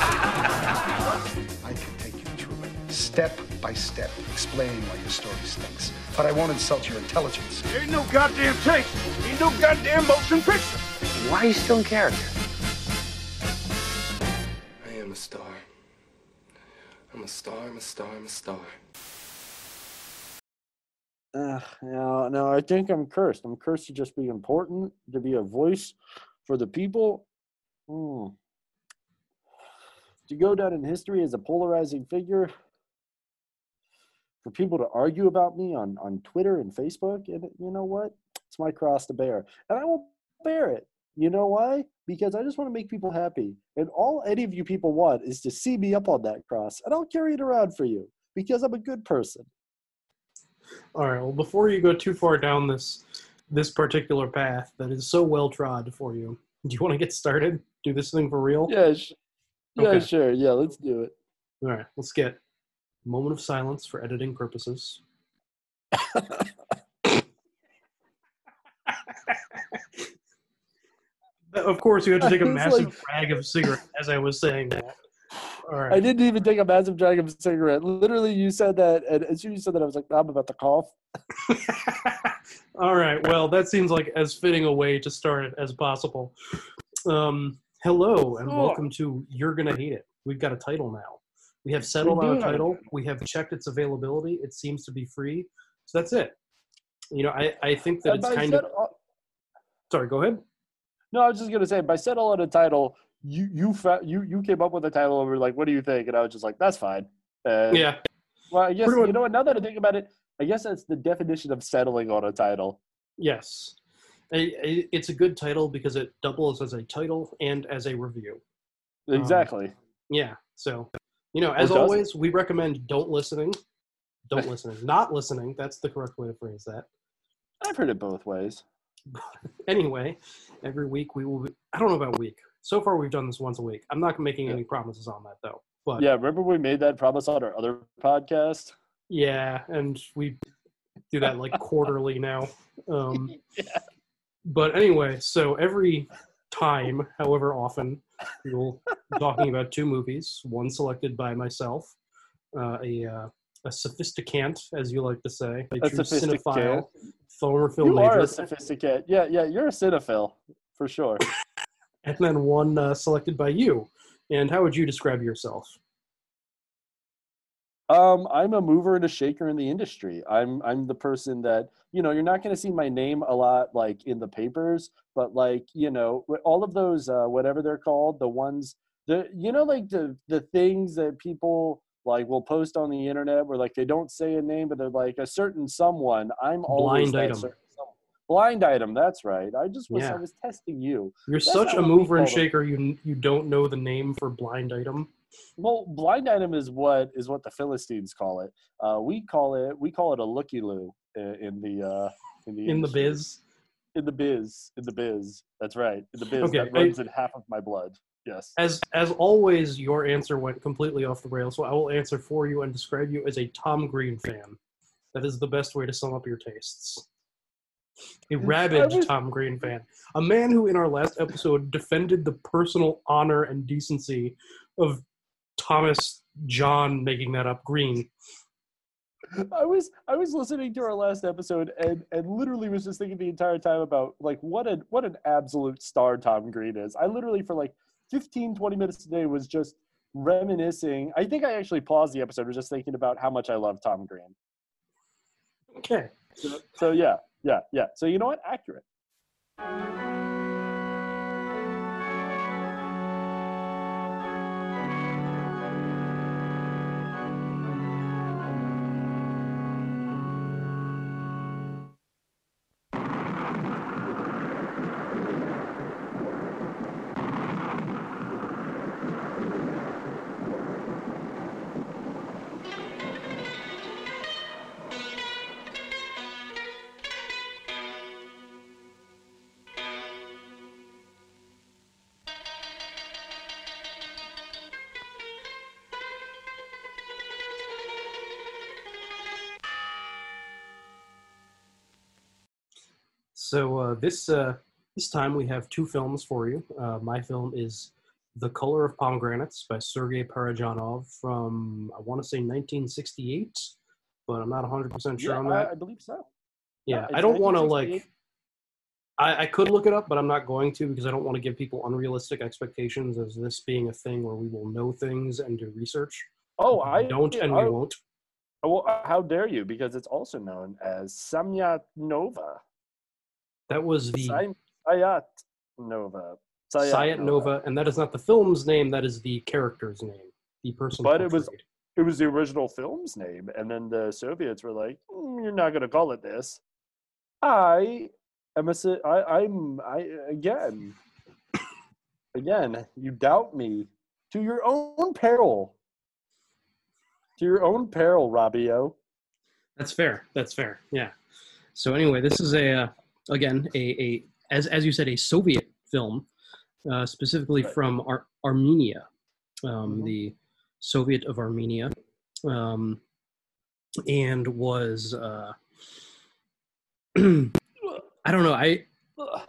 I can take you through it, step by step, explaining why your story stinks. But I won't insult your intelligence. There Ain't no goddamn tape. Ain't no goddamn motion picture. Why are you still in character? I am a star. I'm a star, I'm a star, I'm a star. Uh, no, no, I think I'm cursed. I'm cursed to just be important, to be a voice for the people. Hmm. To go down in history as a polarizing figure, for people to argue about me on, on Twitter and Facebook, and you know what? It's my cross to bear. And I will bear it. You know why? Because I just want to make people happy. And all any of you people want is to see me up on that cross, and I'll carry it around for you because I'm a good person. All right. Well, before you go too far down this this particular path that is so well trod for you, do you want to get started? Do this thing for real? Yeah, sh- yeah, Okay. sure. Yeah, let's do it. All right. Let's get a moment of silence for editing purposes. of course, you had to take a massive like- drag of cigarette as I was saying that. All right. I didn't even take a massive drag of cigarette. Literally, you said that, and as soon as you said that, I was like, I'm about to cough. All right. Well, that seems like as fitting a way to start it as possible. Um, hello and welcome to You're Gonna Hate It. We've got a title now. We have settled on a title. We have checked its availability. It seems to be free. So that's it. You know, I, I think that And it's by kind of. uh, Sorry, go ahead. no, I was just gonna say, by settle on a title, you you fa- you you came up with the title and were like, "What do you think?" And I was just like, "That's fine." And, Yeah. Well, I guess Pretty you know what. Now that I think about it, I guess that's the definition of settling on a title. Yes. It's a good title because it doubles as a title and as a review. Um, Exactly. Yeah. So, you know, as always, we recommend don't listening. Don't listening. Not listening. That's the correct way to phrase that. I've heard it both ways. Anyway, every week we will. Be, I don't know about week. So far, we've done this once a week. I'm not making any promises on that though. But Yeah, remember we made that promise on our other podcast? yeah, and we do that like quarterly now. Um, But anyway, so every time, however often, we will be talking about two movies. One selected by myself, uh, a uh, a sophisticant, as you like to say, a, A true sophisticant. cinephile, former film You are a sophisticate. Yeah, yeah, you're a cinephile for sure. and then one uh, selected by you. And how would you describe yourself? Um, I'm a mover and a shaker in the industry. I'm I'm the person that you know. You're not going to see my name a lot like in the papers, but like you know, all of those uh, whatever they're called, the ones the you know like the the things that people like will post on the internet where like they don't say a name, but they're like a certain someone. I'm always Blind item. someone. Blind item. That's right. I just was Yeah. I was testing you. You're That's such a mover and call them. shaker. You you don't know the name for blind item. Well, blind item is what is what the Philistines call it. Uh, we call it we call it a looky loo in, in the uh, in the In the biz, in the biz in the biz. That's right in the biz Okay, that I- runs in half of my blood. Yes. as as always, your answer went completely off the rails. So I will answer for you and describe you as a Tom Green fan. That is the best way to sum up your tastes. A rabid was- Tom Green fan, a man who, in our last episode, defended the personal honor and decency of Thomas John, making that up, Green. I was I was listening to our last episode and and literally was just thinking the entire time about like what an what an absolute star Tom Green is. I literally for like 15 20 minutes today was just reminiscing. I think I actually paused the episode was just thinking about how much I love Tom Green. Okay. So, so yeah, yeah, yeah. So you know what? Accurate. This uh, this time we have two films for you. Uh, my film is The Color of Pomegranates by Sergei Parajanov from I want to say 1968, but I'm not 100 percent sure yeah, on that. I believe so. Yeah, it's I don't want to like. I, I could look it up, but I'm not going to because I don't want to give people unrealistic expectations as this being a thing where we will know things and do research. Oh, I don't and I, we won't. Well, how dare you? Because it's also known as Sayat Nova. That was the Sayat Nova. Sayat Nova, and that is not the film's name. That is the character's name, the person. But it was- It was the original film's name, and then the Soviets were like, "Mm, "You're not going to call it this." I am a. I, I'm. I again. Again, you doubt me to your own peril. To your own peril, Robbio. That's fair. That's fair. Yeah. So anyway, this is a uh, again a, a as as you said a Soviet film, uh, specifically Right. from Ar- Armenia, um, Mhm. the Soviet of Armenia, um, and was uh, I don't know I.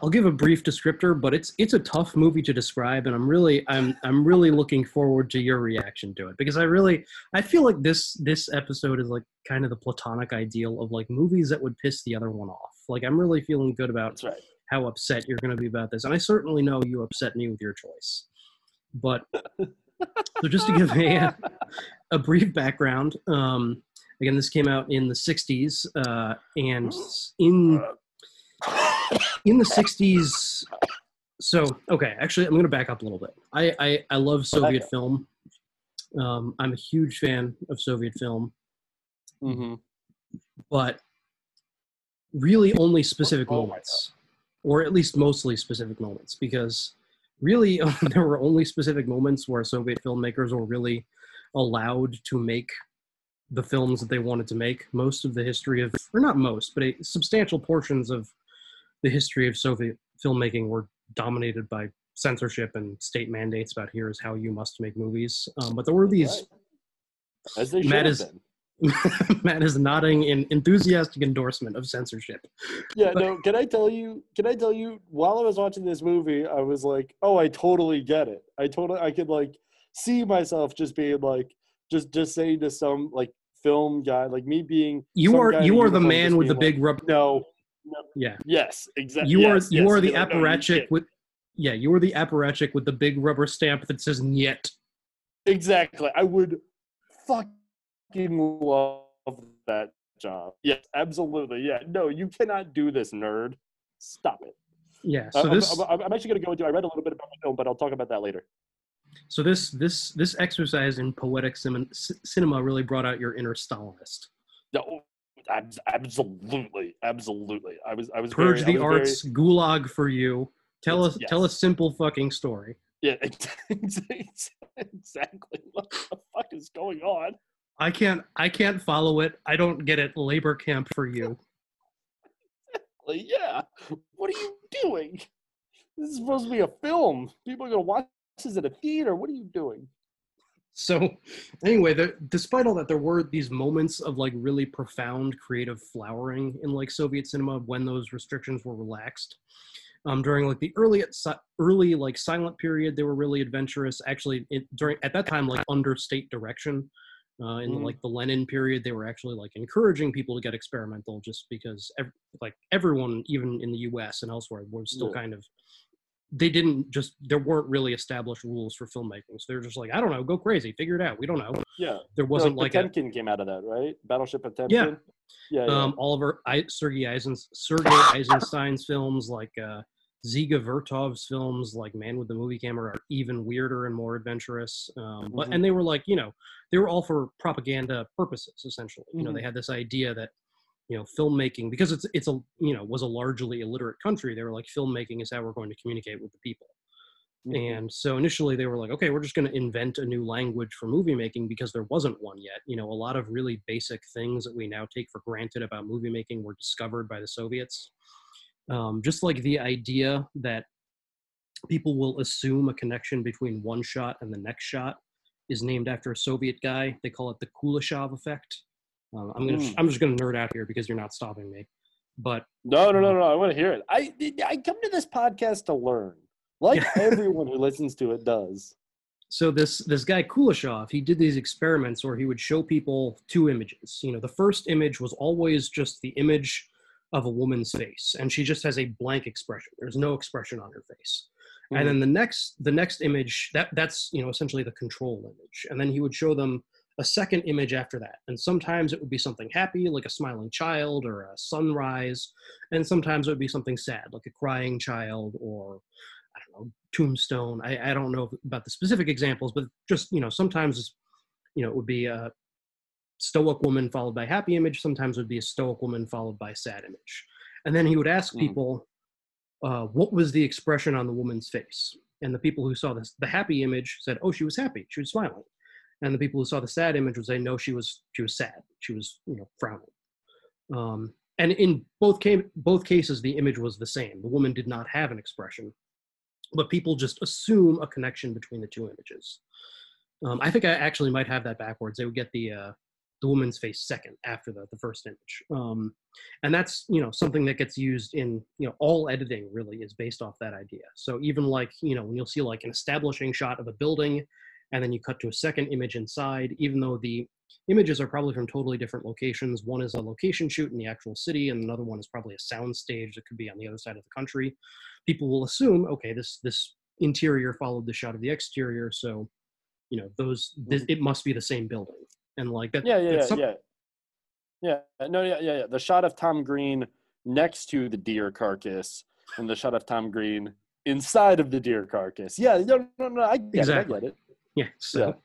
I'll give a brief descriptor, but it's it's a tough movie to describe, and I'm really I'm I'm really looking forward to your reaction to it because I really I feel like this this episode is like kind of the platonic ideal of like movies that would piss the other one off. Like I'm really feeling good about right. how upset you're going to be about this, and I certainly know you upset me with your choice. But so just to give a a brief background, um, again, this came out in the '60s, uh, and in in the 60s so okay actually i'm going to back up a little bit i i, I love soviet up. film um, i'm a huge fan of soviet film Mm-hmm. but really only specific Oh moments or at least mostly specific moments because really there were only specific moments where soviet filmmakers were really allowed to make the films that they wanted to make. Most of the history of or not most but a substantial portions of the history of soviet filmmaking were dominated by censorship and state mandates about here is how you must make movies. Um, but there were these As they should have been. Matt is nodding in enthusiastic endorsement of censorship. Yeah, no, can I tell you can I tell you while I was watching this movie, I was like, "Oh, I totally get it. I totally I could like see myself just being like just just saying to some like film guy, like me being You are you are the man with the being big rubber No. no, Yeah, Yes, exactly. you are yes, you yes, are the like, "No, apparatchik with. Yeah, you are the apparatchik with the big rubber stamp that says "Niet." Exactly. I would fucking love that job. Yes, absolutely. Yeah. No, you cannot do this, nerd. Stop it. Yeah. So I'm, this I'm, I'm actually going to go into. I read a little bit about the film, but I'll talk about that later. so this this this exercise in poetic cin- cinema really brought out your inner Stalinist. No, absolutely, absolutely. I was, I was Purge very, the was very- arts, gulag for you. Tell us Yes, tell a simple fucking story. yeah, exactly. What the fuck is going on? I can't I can't follow it. I don't get it. Labor camp for you. Yeah. What are you doing? This is supposed to be a film. People are going to watch this at a theater. What are you doing? So, anyway, despite all that, there were these moments of like really profound creative flowering in like Soviet cinema when those restrictions were relaxed. Um, during like the early early like silent period, they were really adventurous. Actually, it, during at that time, like under state direction, uh, in Mhm. like the Lenin period, they were actually like encouraging people to get experimental, just because ev- like everyone, even in the U.S. and elsewhere, was still Yeah. kind of they didn't just there weren't really established rules for filmmaking so they're just like i don't know go crazy figure it out we don't know Yeah. there wasn't like a, Potemkin came out of that, right? Battleship Potemkin. Yeah. Yeah. yeah. um oliver I, sergei Eisens, sergei eisenstein's films like uh dziga vertov's films like man with the movie camera are even weirder and more adventurous um but Mhm. and they were like you know they were all for propaganda purposes essentially you know they had this idea that you know filmmaking because it's it's a you know was a largely illiterate country they were like filmmaking is how we're going to communicate with the people Mhm. And so initially they were like, okay, we're just going to invent a new language for movie making because there wasn't one yet. You know, a lot of really basic things that we now take for granted about movie making were discovered by the Soviets. Um, just like the idea that people will assume a connection between one shot and the next shot is named after a Soviet guy. They call it the Kuleshov effect. Uh, I'm gonna, Mm. I'm just gonna nerd out here because you're not stopping me. But No, no, no, no. I want to hear it. I I come to this podcast to learn, like everyone who listens to it does. so this this guy Kuleshov, he did these experiments where he would show people two images. You know, the first image was always just the image of a woman's face, and she just has a blank expression. There's no expression on her face. And mm. then the next the next image that that's you know essentially the control image, and then he would show them a second image after that. And sometimes it would be something happy, like a smiling child or a sunrise, and sometimes it would be something sad, like a crying child or I don't know, tombstone. I, I don't know about the specific examples, but just you know, sometimes you know it would be a stoic woman followed by happy image. Sometimes it would be a stoic woman followed by sad image. And then he would ask Mm. people, uh, what was the expression on the woman's face? And the people who saw this, the happy image said, "Oh, she was happy. She was smiling." And the people who saw the sad image would say, "No, she was she was sad. She was you know frowning." Um, and in both case, both cases, the image was the same. The woman did not have an expression, but people just assume a connection between the two images. Um, I think I actually might have that backwards. They would get the uh, the woman's face second after the, the first image, um, and that's you know something that gets used in you know all editing really is based off that idea. So even like you know when you'll see like an establishing shot of a building, and then you cut to a second image inside, even though the images are probably from totally different locations. One is a location shoot in the actual city, and another one is probably a sound stage that could be on the other side of the country. People will assume, okay, this this interior followed the shot of the exterior, so you know those this, it must be the same building. And like that, Yeah, yeah, yeah, some- yeah. Yeah, no, yeah, yeah, yeah. The shot of Tom Green next to the deer carcass, and the shot of Tom Green inside of the deer carcass. Yeah, no, no, no. I get Exactly. it. I get it. yeah. So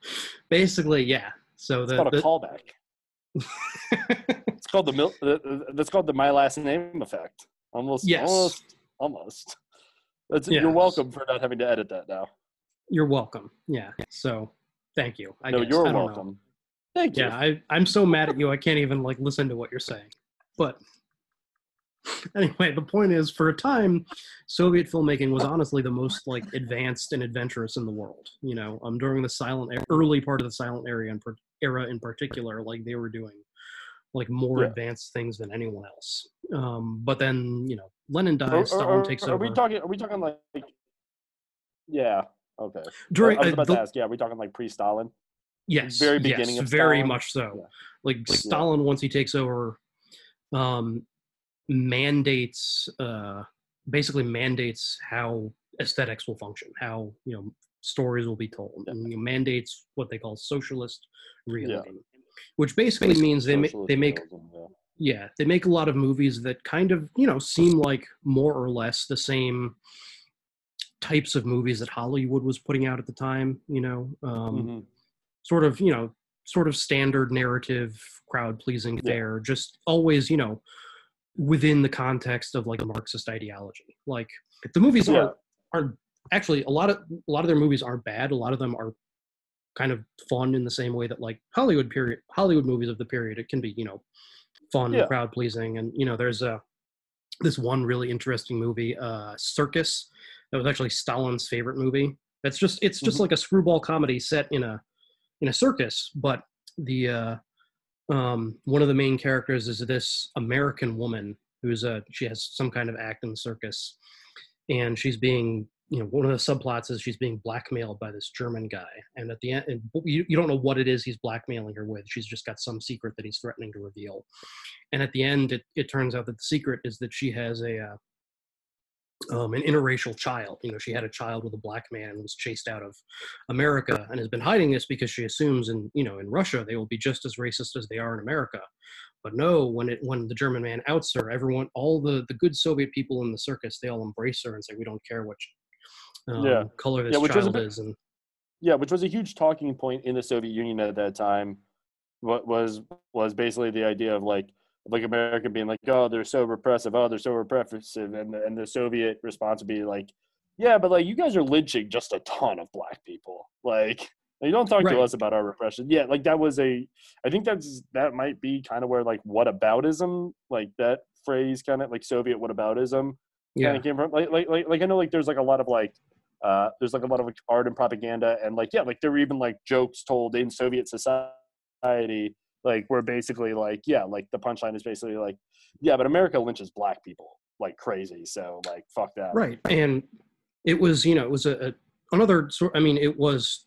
basically, yeah. So It's the, called a callback. It's called the mil- That's called the my last name effect. Almost. Yes. Almost. Almost. That's, Yes. You're welcome for not having to edit that now. you're welcome. Yeah. So thank you. I no, guess. you're I don't know. Thank you. Yeah, I, I'm so mad at you. I can't even like listen to what you're saying. But anyway, the point is, for a time, Soviet filmmaking was honestly the most like advanced and adventurous in the world. You know, um, during the silent early part of the silent era in era in particular, like they were doing like more Yeah. advanced things than anyone else. Um, but then you know, Lenin dies, Or- Stalin or- or- takes are over. we talking? Are we talking like? Yeah. Okay. during I was uh, about the- to ask. Yeah, are we talking like pre-Stalin? Yes very beginning yes, very Stalin. much so Yeah. like stalin once he takes over um mandates uh basically mandates how aesthetics will function how you know stories will be told and you know, mandates what they call socialist realism which basically means they, ma- they make realism, yeah. yeah they make a lot of movies that kind of you know seem like more or less the same types of movies that hollywood was putting out at the time you know um Mhm. Sort of you know sort of standard narrative crowd pleasing Yeah. fare just always you know within the context of like a marxist ideology like the movies Yeah. are are actually a lot of a lot of their movies aren't bad a lot of them are kind of fun in the same way that like hollywood period hollywood movies of the period it can be you know fun Yeah. crowd pleasing and you know there's a this one really interesting movie uh circus that was actually stalin's favorite movie that's just it's just Mhm. like a screwball comedy set in a in a circus but the uh um one of the main characters is this american woman who's a she has some kind of act in the circus. And she's being you know one of the subplots is she's being blackmailed by this german guy. And at the end and you, you don't know what it is he's blackmailing her with. She's just got some secret that he's threatening to reveal. And at the end it, it turns out that the secret is that she has a uh, um, an interracial child you know she had a child with a black man and was chased out of america and has been hiding this because she assumes in you know in russia they will be just as racist as they are in america but no when it when the german man outs her everyone all the the good soviet people in the circus they all embrace her and say we don't care what um, Yeah. color this Yeah, child bit- is and Yeah, which was a huge talking point in the Soviet Union at that time. What was was basically the idea of like like America being like, oh, they're so repressive, oh, they're so repressive, and the, and the Soviet response would be like, yeah, but like you guys are lynching just a ton of black people, like. You don't talk Right. to us about our repression. Yeah, like that was a. I think that's that might be kind of where like what whataboutism, like that phrase, kind of like Soviet what whataboutism, yeah kind of came from. Like, like, like, like I know, like there's like a lot of like, uh, there's like a lot of like, art and propaganda, and like yeah, like there were even like jokes told in Soviet society like we're basically like yeah like the punchline is basically like yeah but america lynches black people like crazy so like fuck that right and it was you know it was a, a another sort i mean it was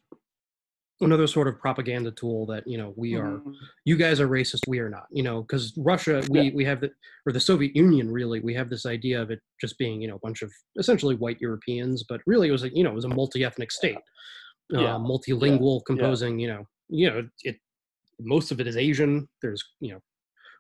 another sort of propaganda tool that you know we are Mhm. you guys are racist we are not you know because russia we Yeah. we have the or the soviet union really we have this idea of it just being you know a bunch of essentially white europeans but really it was a you know it was a multi-ethnic state Yeah. uh, multilingual composing you know you know it most of it is asian there's you know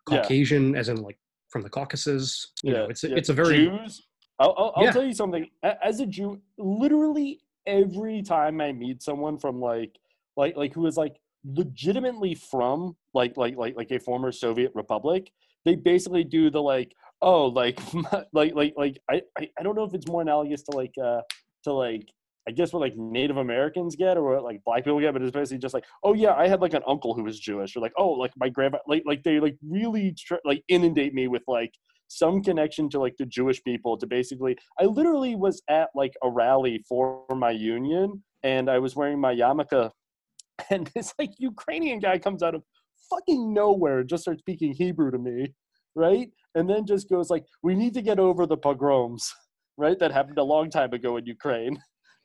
Yeah. caucasian as in like from the caucasus you know it's a, it's a very Jews. I'll, I'll, I'll tell you something. As a Jew, literally every time I meet someone from like, like, like who is like legitimately from like, like, like, like a former Soviet republic, they basically do the like, oh, like, like, like, like, I, I, I don't know if it's more analogous to like, uh, to like, I guess what like Native Americans get or what like black people get, but it's basically just like, oh yeah, I had like an uncle who was Jewish, or like, oh, like my grandpa, like, like they like really tr- like inundate me with like some connection to like the Jewish people to basically I literally was at like a rally for my union and I was wearing my yarmulke and this like Ukrainian guy comes out of fucking nowhere and just starts speaking Hebrew to me, right? And then just goes like, "We need to get over the pogroms." Right, that happened a long time ago in Ukraine.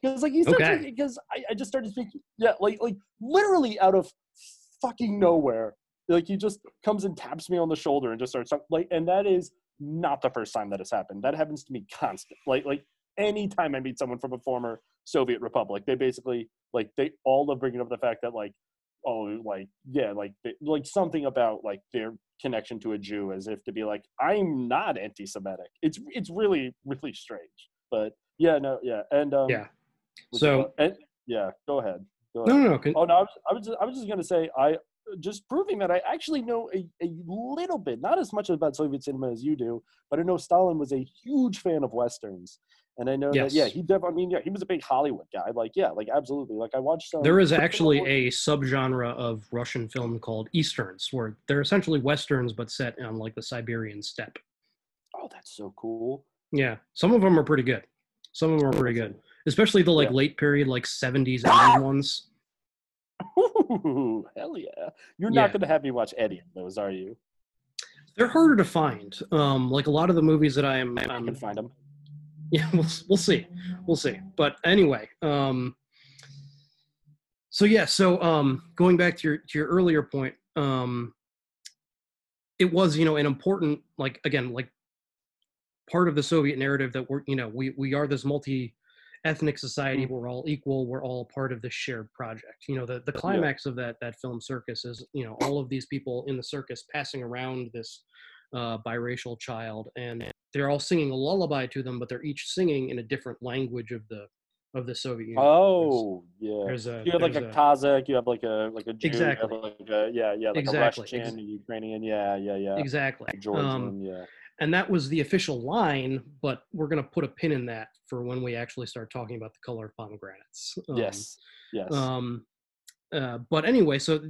Because like he starts Okay. because I, I just started speaking, yeah, like like literally out of fucking nowhere. Like he just comes and taps me on the shoulder and just starts like, and that is not the first time that has happened. That happens to me constant. Like like anytime I meet someone from a former Soviet republic, they basically like they all love bringing up the fact that like oh like yeah like they, like something about like their connection to a Jew as if to be like I'm not anti-Semitic. It's it's really really strange. But yeah no yeah and um yeah so and, yeah go ahead. Go no ahead. no no con- Oh no, I was, I was just, I was just gonna say I just proving that I actually know a, a little bit, not as much about Soviet cinema as you do, but I know Stalin was a huge fan of westerns, and I know that yeah, he def- I mean yeah, he was a big Hollywood guy. Like yeah, like absolutely. Like I watched some. There is actually a subgenre of Russian film called Easterns, where they're essentially westerns but set on like the Siberian steppe. Oh, that's so cool. Yeah, some of them are pretty good. Some of them are pretty good, especially the like Yeah. late period, like '70s and ones. Ooh, hell yeah! You're not gonna have me watch any of those, are you? They're harder to find. Um, like a lot of the movies that I am, I um, can find them. yeah, we'll we'll see, we'll see. But anyway, um, so yeah, so um, going back to your to your earlier point, um, it was you know an important like again like part of the Soviet narrative that we're you know we we are this multi ethnic society we're all equal we're all part of this shared project. You know the the climax of that that film circus is you know all of these people in the circus passing around this uh, biracial child and they're all singing a lullaby to them but they're each singing in a different language of the of the soviet union. Oh yeah. there's a You have like a, there's Kazakh, you have like a like a Jew, Exactly. you have like a yeah yeah like Exactly, a Russian, a Ukrainian, yeah yeah yeah, exactly. Georgian, um, yeah. And that was the official line but we're going to put a pin in that for when we actually start talking about the color of pomegranates Um, yes, yes. um uh, but anyway so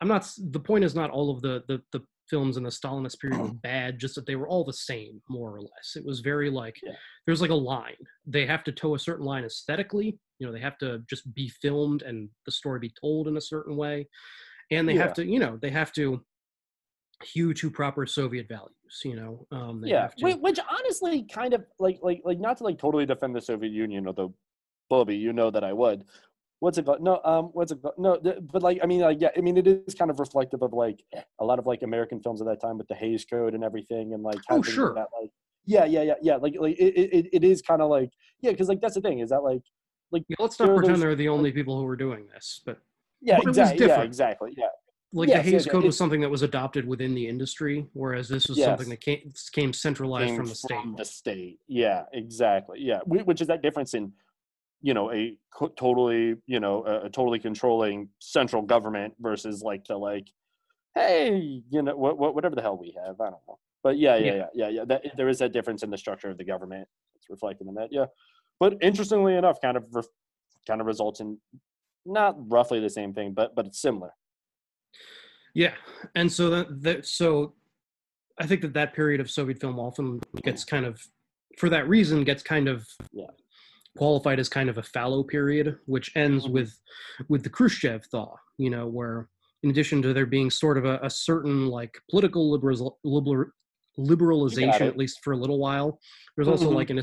i'm not the point is not all of the the, the films in the stalinist period were bad just that they were all the same more or less it was very like Yeah. there's like a line they have to toe a certain line aesthetically you know they have to just be filmed and the story be told in a certain way and they Yeah. have to you know they have to hew to proper soviet values you know um yeah, to, which honestly kind of like like like not to like totally defend the Soviet Union, although Bobby, you know that I would. What's it called? No, um, what's it called? No, but like I mean, like yeah, I mean, it is kind of reflective of like a lot of like American films at that time with the Hays Code and everything, and like Oh, sure. That, like, yeah, yeah, yeah, yeah. Like like it it, it is kind of like yeah, because like that's the thing is that like like Yeah, let's not pretend those- they're the only people who were doing this but yeah, But it was exactly, yeah, exactly, yeah. Like Yes, the yes, Hays yeah, Code was something that was adopted within the industry, whereas this was something that came, came centralized came from the state. the state. Yeah, exactly. Yeah, Wh- which is that difference in, you know, a co- totally, you know, a, a totally controlling central government versus like the like, hey, you know, what, what whatever the hell we have. I don't know. But yeah, yeah, Yeah. yeah, yeah, yeah. That, there is that difference in the structure of the government. It's reflected in that. Yeah, but interestingly enough, kind of ref, kind of results in not roughly the same thing, but but it's similar. Yeah, and so that, that so I think that that period of Soviet film often gets kind of, for that reason, gets kind of Yeah. qualified as kind of a fallow period, which ends Mhm. with with the Khrushchev thaw. You know, where in addition to there being sort of a, a certain like political liberal, liberal liberalization at least for a little while there's also Mhm. like an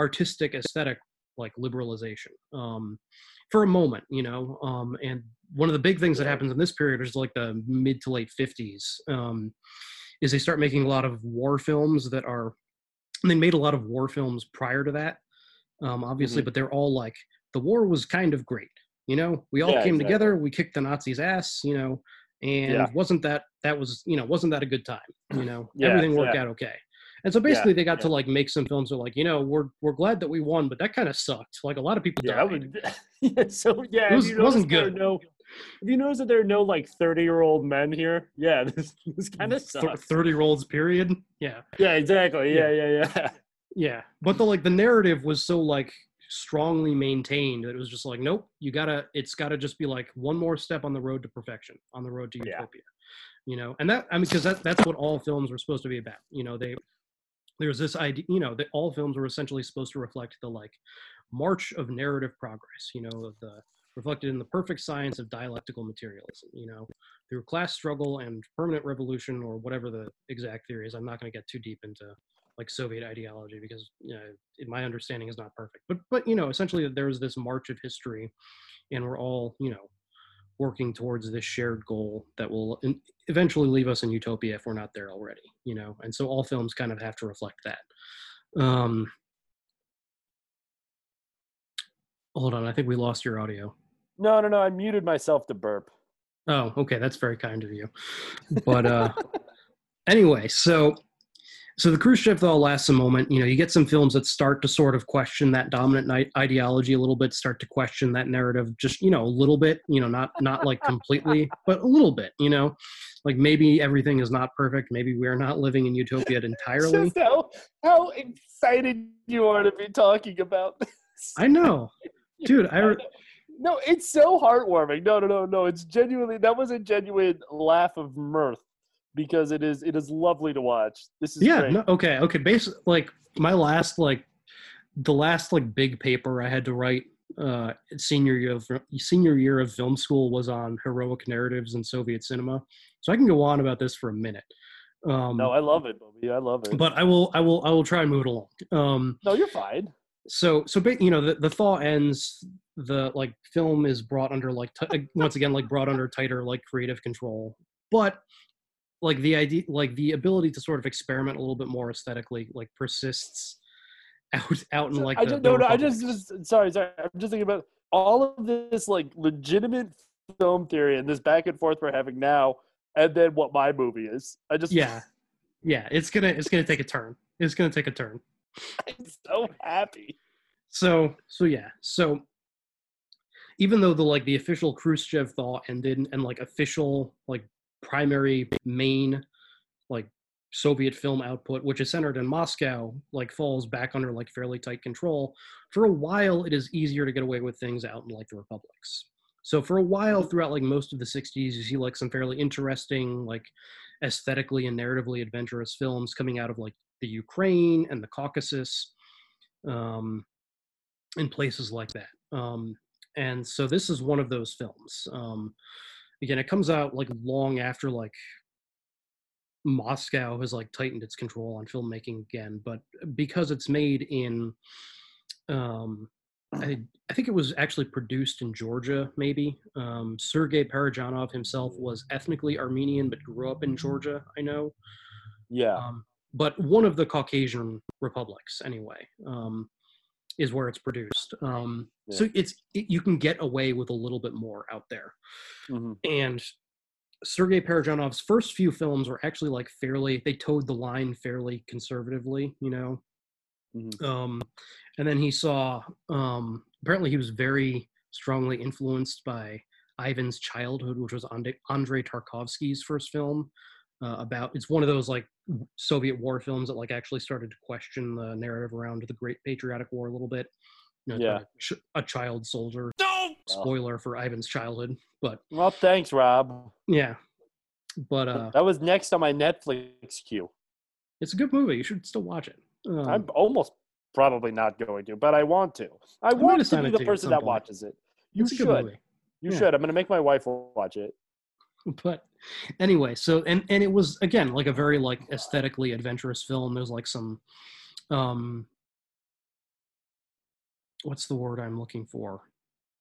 artistic aesthetic like liberalization um for a moment you know um and one of the big things that happens in this period is like the mid to late 50s um is they start making a lot of war films that are they made a lot of war films prior to that um obviously Mhm. but they're all like the war was kind of great you know we all Yeah, came exactly. together we kicked the nazis ass you know and Yeah. wasn't that that was you know wasn't that a good time you know Yeah, everything worked yeah. out okay and so basically they got to like make some films that are like you know we're we're glad that we won but that kind of sucked like a lot of people Yeah, died. would, yeah, so yeah, It was- you it wasn't noticed there are good. No, have you noticed that there are no like thirty-year-old men here? Yeah, this, this kind of sucks. 30 year olds period yeah Yeah, exactly. Yeah, yeah, yeah. yeah but the like the narrative was so like strongly maintained that it was just like nope you gotta it's gotta just be like one more step on the road to perfection on the road to Yeah. utopia you know and that i mean because that, that's what all films were supposed to be about you know they there's this idea you know that all films were essentially supposed to reflect the like march of narrative progress you know of the reflected in the perfect science of dialectical materialism you know? Through class struggle and permanent revolution or whatever the exact theory is i'm not going to get too deep into like soviet ideology because you know my understanding is not perfect. But but you know essentially there's this march of history and we're all you know working towards this shared goal that will eventually leave us in utopia if we're not there already you know? And so all films kind of have to reflect that. Um hold on i think we lost your audio No, no, no. I muted myself to burp. Oh, okay, that's very kind of you. But uh anyway, so so the cruise Khrushchev thaw lasts a moment. You know, you get some films that start to sort of question that dominant ideology a little bit, start to question that narrative, just you know, a little bit. You know, not not like completely, but a little bit. You know, like maybe everything is not perfect. Maybe we are not living in utopia entirely. Just how how excited you are to be talking about this. I know, dude. I re- No, it's so heartwarming. No, no, no, no. It's genuinely that was a genuine laugh of mirth because it is it is lovely to watch. This is yeah no, okay okay basically like my last like the last like big paper i had to write uh senior year of senior year of film school was on heroic narratives in soviet cinema so i can go on about this for a minute um No, I love it, Bobby. I love it. but i will i will i will try and move it along um no, you're fine. so so you know the, the thaw ends the like film is brought under like t- once again like brought under tighter like creative control but like the idea like the ability to sort of experiment a little bit more aesthetically like persists out out in like I the, just no, no. I just, just sorry, sorry. I'm just thinking about all of this like legitimate film theory and this back and forth we're having now, and then what my movie is. I just yeah yeah it's gonna it's gonna take a turn it's gonna take a turn I'm so happy. so so yeah so even though the like the official khrushchev thaw ended and like official like primary main like soviet film output which is centered in moscow like falls back under like fairly tight control for a while it is easier to get away with things out in like the republics. So for a while throughout like most of the 60s you see like some fairly interesting like aesthetically and narratively adventurous films coming out of like the ukraine and the caucasus um in places like that. Um and so this is one of those films um again it comes out like long after like moscow has like tightened its control on filmmaking again but because it's made in um I, I think it was actually produced in Georgia, maybe. Um, Sergei Parajanov himself was ethnically Armenian, but grew up in Georgia, I know. Yeah. Um, but one of the Caucasian republics, anyway, um, is where it's produced. Um, So it's it, you can get away with a little bit more out there. Mhm. And Sergei Parajanov's first few films were actually like fairly they towed the line fairly conservatively, you know. Mhm. Um, and then he saw um, apparently he was very strongly influenced by Ivan's Childhood, which was Andre, Andrei Tarkovsky's first film. Uh, about it's one of those like Soviet war films that like actually started to question the narrative around the Great Patriotic War a little bit. You know, Yeah. about a, ch- a child soldier. No spoiler for Ivan's childhood, but Well, thanks, Rob. yeah, but uh, That was next on my Netflix queue. it's a good movie. You should still watch it. Um, I'm almost probably not going to, but I want to. I gonna want to be the to you at person that point. watches it. You it's a good should. movie. You Yeah. should. I'm going to make my wife watch it. But anyway, so and and it was again like a very like aesthetically adventurous film. There's like some um what's the word I'm looking for?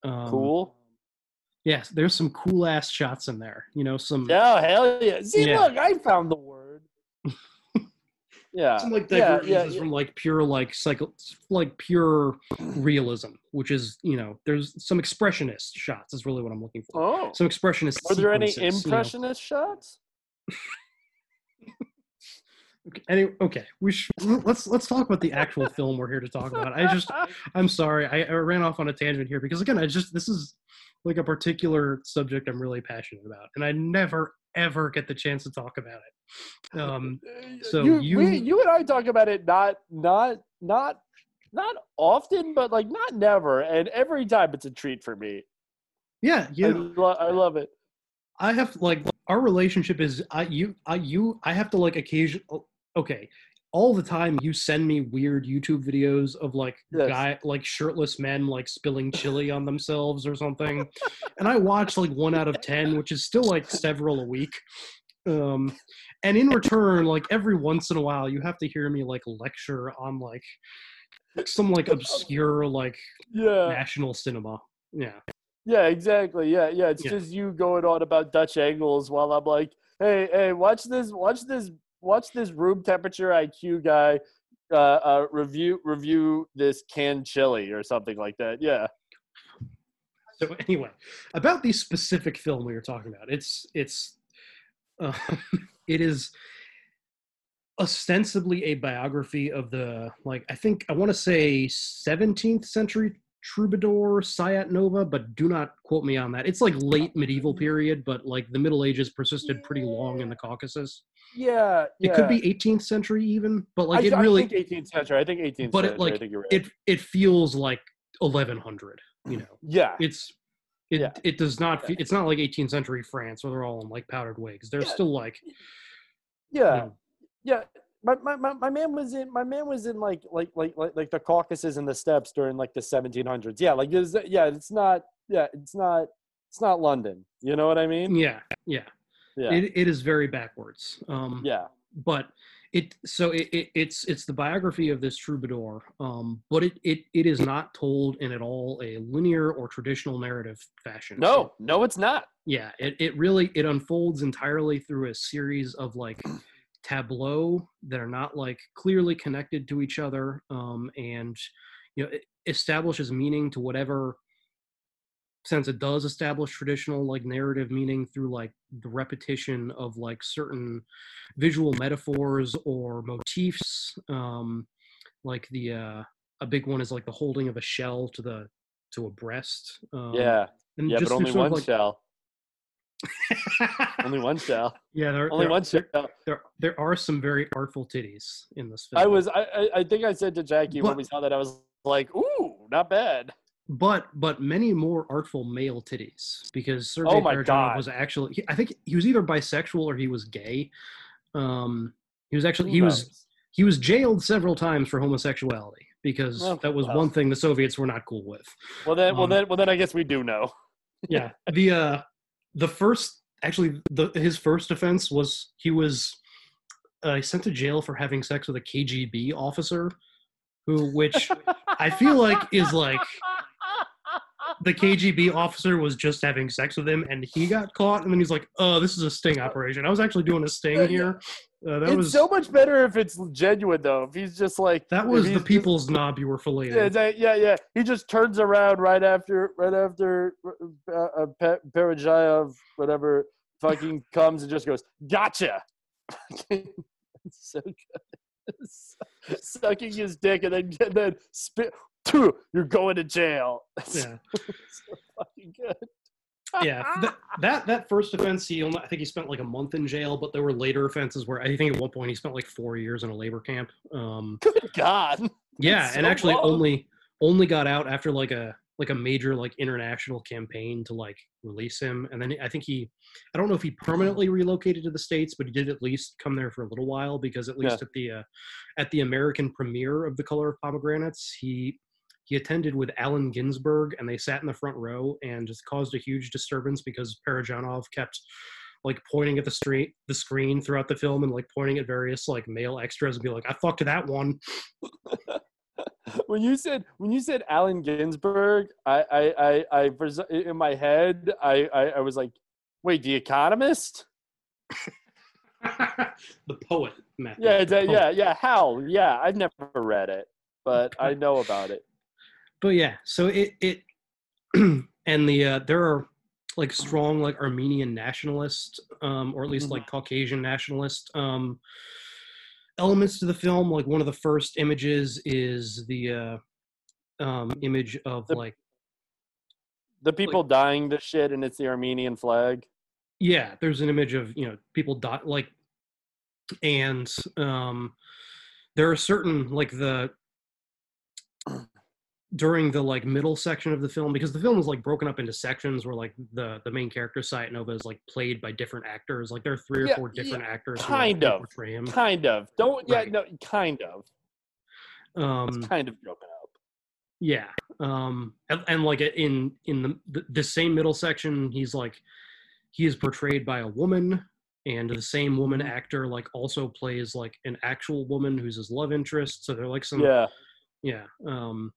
Um, Cool. Yes, there's some cool ass shots in there. You know, some Oh hell yeah. See, Yeah. look, I found the word. yeah. some like divergences yeah, yeah. from like pure like cycle like pure realism, which is you know there's some expressionist shots is really what I'm looking for. Oh. Some expressionist. Were there any sequences, you know. impressionist shots? Okay, any, okay, we should let's let's talk about the actual film we're here to talk about. I just I'm sorry I, I ran off on a tangent here because again I just this is like a particular subject I'm really passionate about, and I never ever get the chance to talk about it. Um, so you, you, we, you and I talk about it not not not not often, but like not never, and every time it's a treat for me. yeah, I, yeah. lo- I love it. I have like our relationship is I you I you I have to like occasion okay all the time you send me weird YouTube videos of like Yes. guy like shirtless men like spilling chili on themselves or something and I watch like one out of ten which is still like several a week um and in return like every once in a while you have to hear me like lecture on like some like obscure like Yeah, national cinema yeah yeah, exactly. Yeah, yeah. It's Yeah. just you going on about Dutch angles while I'm like, hey, hey, watch this, watch this, watch this room temperature IQ guy uh, uh, review review this canned chili or something like that. Yeah. So anyway, about the specific film we were talking about, it's it's uh, it is ostensibly a biography of the like I think I want to say 17th century troubadour Sayat Nova, but do not quote me on that. It's like late medieval period, but like the Middle Ages persisted pretty long in the Caucasus. Yeah, It could be 18th century even, but like I, it I really think 18th century. I think 18th but century. it like I right. it it feels like 1100, you know yeah, it's it, Yeah. it does not fe- it's not like 18th century france where they're all in like powdered wigs they're Yeah. still like yeah, you know, yeah. My, my, my, my man was in my man was in like like like like like the Caucasus and the steppes during like the 1700s. Yeah, like it's, yeah, it's not yeah, it's not it's not London. You know what I mean? yeah yeah, Yeah, It, it is very backwards. Um yeah, but it so it, it it's it's the biography of this troubadour um but it it it is not told in at all a linear or traditional narrative fashion. No, no, it's not. yeah it, it really it unfolds entirely through a series of like tableau that are not like clearly connected to each other um and you know it establishes meaning to whatever sense it does establish traditional like narrative meaning through like the repetition of like certain visual metaphors or motifs um like the uh a big one is like the holding of a shell to the to a breast um, yeah, and yeah, just but only one like- shell. Only one shell. yeah, there, Only there, one shell. there, there are some very artful titties in this film. I was I I, I think I said to Jackie when we saw that I was like, ooh, not bad. But but many more artful male titties because Sergei Oh was actually he, I think he was either bisexual or he was gay. Um, he was actually he was he was jailed several times for homosexuality because Oh, that was well. one thing the Soviets were not cool with. Well then, well um, then, well then, I guess we do know. yeah the uh the first actually the his first offense was he was uh, sent to jail for having sex with a kgb officer who which i feel like is like the kgb officer was just having sex with him and he got caught and then he's like oh this is a sting operation i was actually doing a sting here uh, that it's was so much better if it's genuine though. If he's just like that was the just- people's knob you were filleting Yeah, that- yeah, yeah. He just turns around right after, right after uh, uh, Pe- whatever, fucking comes and just goes, "Gotcha." so good. Sucking his dick and then and then spit. "Phew, You're going to jail. Yeah so fucking good. yeah that, that that first offense he only, i think he spent like a month in jail but there were later offenses where i think at one point he spent like four years in a labor camp um Good God. yeah That's and so actually long. only only got out after like a like a major like international campaign to like release him and then i think he i don't know if he permanently relocated to the states but he did at least come there for a little while because at least Yeah. at the uh, at the american premiere of the color of pomegranates he he attended with Allen Ginsberg, and they sat in the front row and just caused a huge disturbance because Parajanov kept like pointing at the street the screen throughout the film and like pointing at various like male extras and be like, I fucked that one. when you said when you said Allen Ginsberg, I I I, I in my head I, I I was like, wait, The Economist? the poet, Matthew. Yeah, the yeah, yeah. Howl, yeah. I've never read it, but I know about it. But yeah so it it and the uh there are like strong like armenian nationalist um or at least like caucasian nationalist um elements to the film like one of the first images is the uh um image of The- like The people dying to shit, and it's the Armenian flag. yeah there's an image of you know people dot like and um there are certain like the during the like middle section of the film because the film is like broken up into sections where like the the main character Sayat Nova is like played by different actors like there are three or Yeah, four different yeah, actors who, like, kind of. portray him Kind of. Don't. Yeah. Right. No. Kind of. um It's kind of broken up. Yeah. Um and, and like in in the, the the same middle section he's like he is portrayed by a woman and the same woman Mm-hmm. actor like also plays like an actual woman who's his love interest so they're like some Yeah. yeah um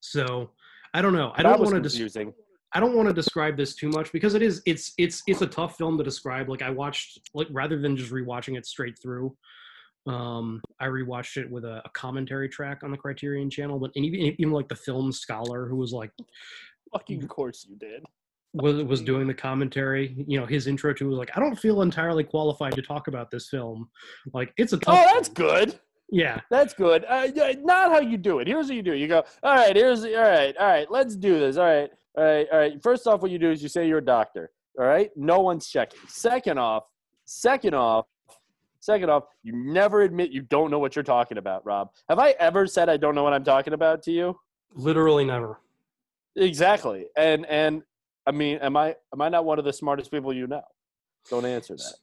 so I don't know I That don't want to confusing. I don't want to describe this too much because it is it's it's it's a tough film to describe. Like I watched like rather than just rewatching it straight through, um, I rewatched it with a, a commentary track on the Criterion Channel. But and even even like the film scholar who was like Fucking course you did. was was doing the commentary, you know, his intro to it was like I don't feel entirely qualified to talk about this film. Like it's a tough. Oh, that's film. good. Yeah, That's good. Uh, not how you do it. Here's what you do. You go, all right, here's, all right, all right, let's do this. All right, all right, all right. First off, what you do is you say you're a doctor. All right, no one's checking. Second off, second off, second off, you never admit you don't know what you're talking about, Rob. Have I ever said I don't know what I'm talking about to you? literally never. Exactly. And and I mean, am I am I not one of the smartest people you know? Don't answer that.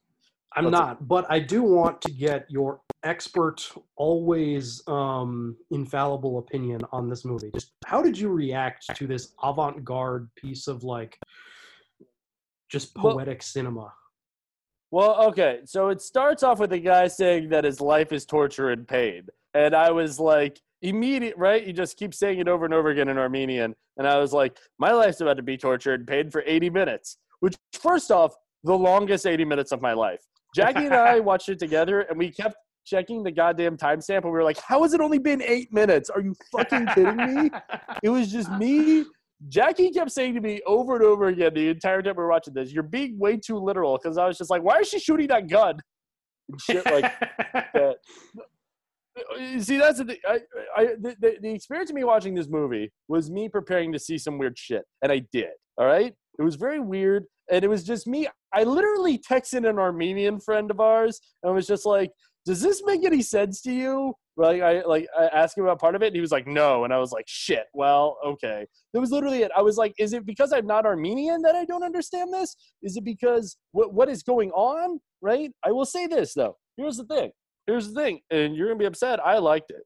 I'm it- not, but I do want to get your expert, always um, infallible opinion on this movie. Just how did you react to this avant-garde piece of like just Well- poetic cinema? Well, okay. So it starts off with a guy saying that his life is torture and pain. And I was like, immediate, right? You just keep saying it over and over again in Armenian. And I was like, my life's about to be tortured and pain for 80 minutes, which, first off, the longest 80 minutes of my life. Jackie and I watched it together and we kept checking the goddamn timestamp and we were like, how has it only been eight minutes? Are you fucking kidding me? It was just me. Jackie kept saying to me over and over again the entire time we were watching this, "You're being way too literal." Because I was just like, "Why is she shooting that gun?" And shit like that. See, that's the thing. I, I, the, the experience of me watching this movie was me preparing to see some weird shit, and I did. All right, it was very weird, and it was just me. I literally texted an Armenian friend of ours, and was just like, "Does this make any sense to you?" Like, I like I asked him about part of it, and he was like, "No," and I was like, "Shit, well, okay." That was literally it. I was like, "Is it because I'm not Armenian that I don't understand this? Is it because what what is going on?" Right? I will say this though. Here's the thing. Here's the thing, and you're gonna be upset. I liked it.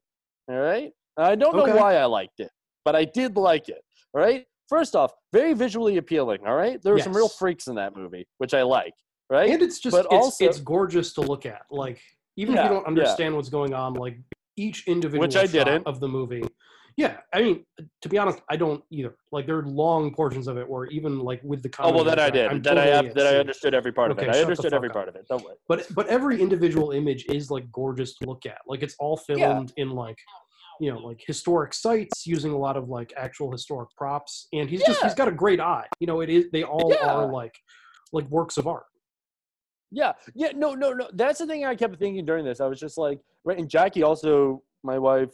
All right. I don't know Okay. why I liked it, but I did like it. All right. First off, very visually appealing. All right. There were some real freaks in that movie, which I like. Right. and it's just But it's, also- it's gorgeous to look at. Like even if you don't yeah. understand what's going on, like each individual Which I shot didn't. of the movie. Yeah, I mean, to be honest, I don't either. Like there are long portions of it where even like with the oh well, then I did. I'm Then I have, at then I understood every part of Okay, it. I understood every fuck part of it. Don't worry. but but every individual image is like gorgeous to look at like it's all filmed in like you know like historic sites using a lot of like actual historic props and he's just he's got a great eye you know it is they all Yeah. are like like works of art Yeah, yeah, no, no, no. That's the thing I kept thinking during this. I was just like, right, and Jackie also, my wife,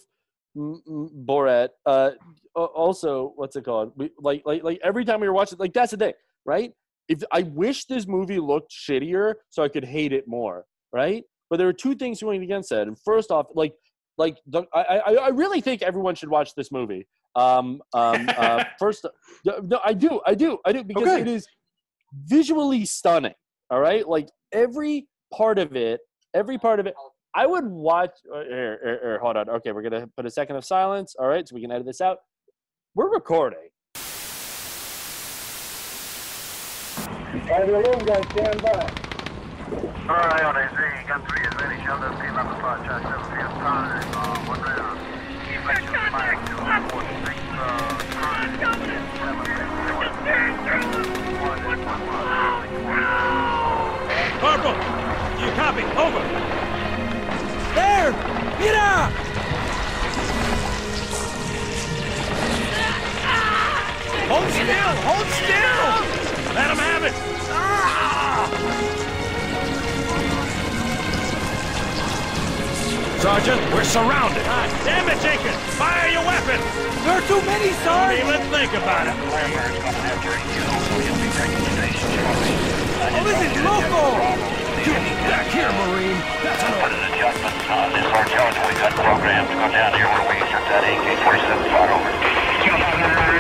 M- M- Borat, uh, also, what's it called? We, like, like, like every time we were watching, like that's the thing, right? If I wish this movie looked shittier so I could hate it more, right? But there were two things going against that. And first off, like, like the, I, I, I really think everyone should watch this movie. Um, um, uh, first, no, I do, I do, I do, because Okay. it is visually stunning. All right, like every part of it, every part of it. I would watch. Uh, here, here, here, hold on. Okay, we're gonna put a second of silence. All right, so we can edit this out. We're recording. Five alone, guys, stand by. Alright, on AZ, gun 3 is ready. Shell does P11 5, charge 7 p.m. time. Uh, one radar. Deflection 5, 2, 4, 6, uh, 5, 7, 6, 1, 1, 1, Corporal, do you copy? Over. There! Get out! Hold still! Hold still! Let him have it! Sergeant, we're surrounded. God damn it, Jenkins! Fire your weapon! There are too many, Sarge! Don't even think about it. Oh, this is local! Get back here, Marine! That's an order. adjustment on this artillery we got programmed to go down here where we insert that AK-47 fire over. Roger,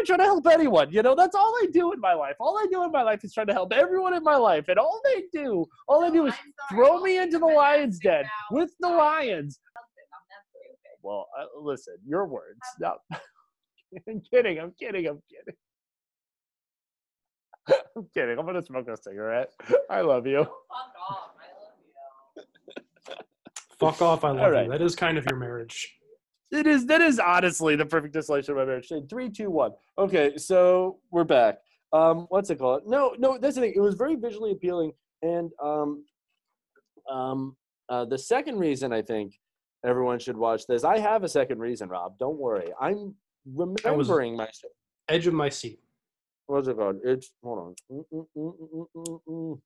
I tried to help anyone, you know, that's all I do in my life. All I do in my life is try to help everyone in my life, and all they do, all they do is throw me into the lion's den with the lions. Well, uh, listen, your words. No, I'm kidding. I'm kidding. I'm kidding. I'm kidding. I'm gonna smoke a cigarette. I love you. Fuck off, I love All right. you. That is kind of your marriage. It is that is honestly the perfect distillation of my marriage. Three, two, one. Okay, so we're back. Um, what's it called? No, no, that's the thing. It was very visually appealing, and um, um, uh, the second reason I think everyone should watch this. I have a second reason, Rob. Don't worry. I'm remembering my. Edge of my seat. What's it called? It's hold on. Mm, mm, mm.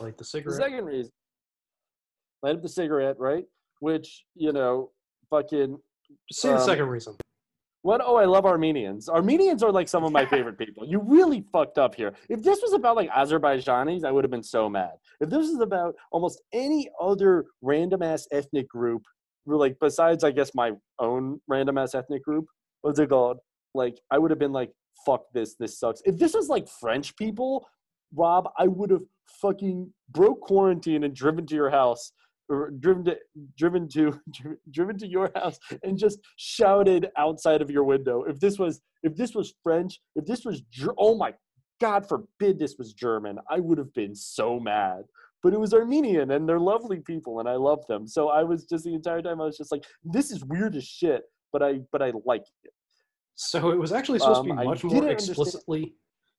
Like the The second reason, light up the cigarette, right? Which you know, fucking. The um, second reason. What? Oh, I love Armenians. Armenians are like some of my favorite people. You really fucked up here. If this was about like Azerbaijanis, I would have been so mad. If this was about almost any other random ass ethnic group, like besides, I guess, my own random ass ethnic group, what's it called? Like, I would have been like, fuck this, this sucks. If this was like French people, Rob, I would have fucking broke quarantine and driven to your house or driven to driven to driven to your house and just shouted outside of your window. If this was if this was french if this was oh my god forbid this was german i would have been so mad. But it was armenian and they're lovely people and i love them. So i was just the entire time i was just like this is weird as shit but i but i like it. So it was actually supposed Um, to be much more didn't understand-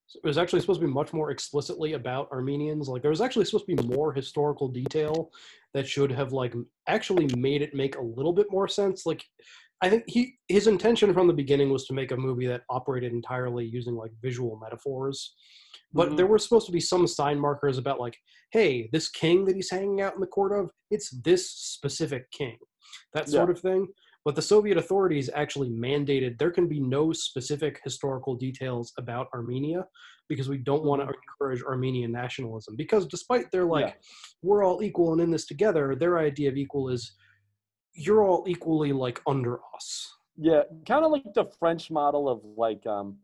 explicitly. It was actually supposed to be much more explicitly about Armenians. Like there was actually supposed to be more historical detail that should have like actually made it make a little bit more sense. Like I think he his intention from the beginning was to make a movie that operated entirely using like visual metaphors. But Mhm. there were supposed to be some sign markers about like, hey, this king that he's hanging out in the court of, it's this specific king. That sort Yeah. of thing. But the Soviet authorities actually mandated there can be no specific historical details about Armenia because we don't want to encourage Armenian nationalism. Because despite their like, Yeah. we're all equal and in this together, their idea of equal is you're all equally like under us. Yeah, kind of like the French model of like um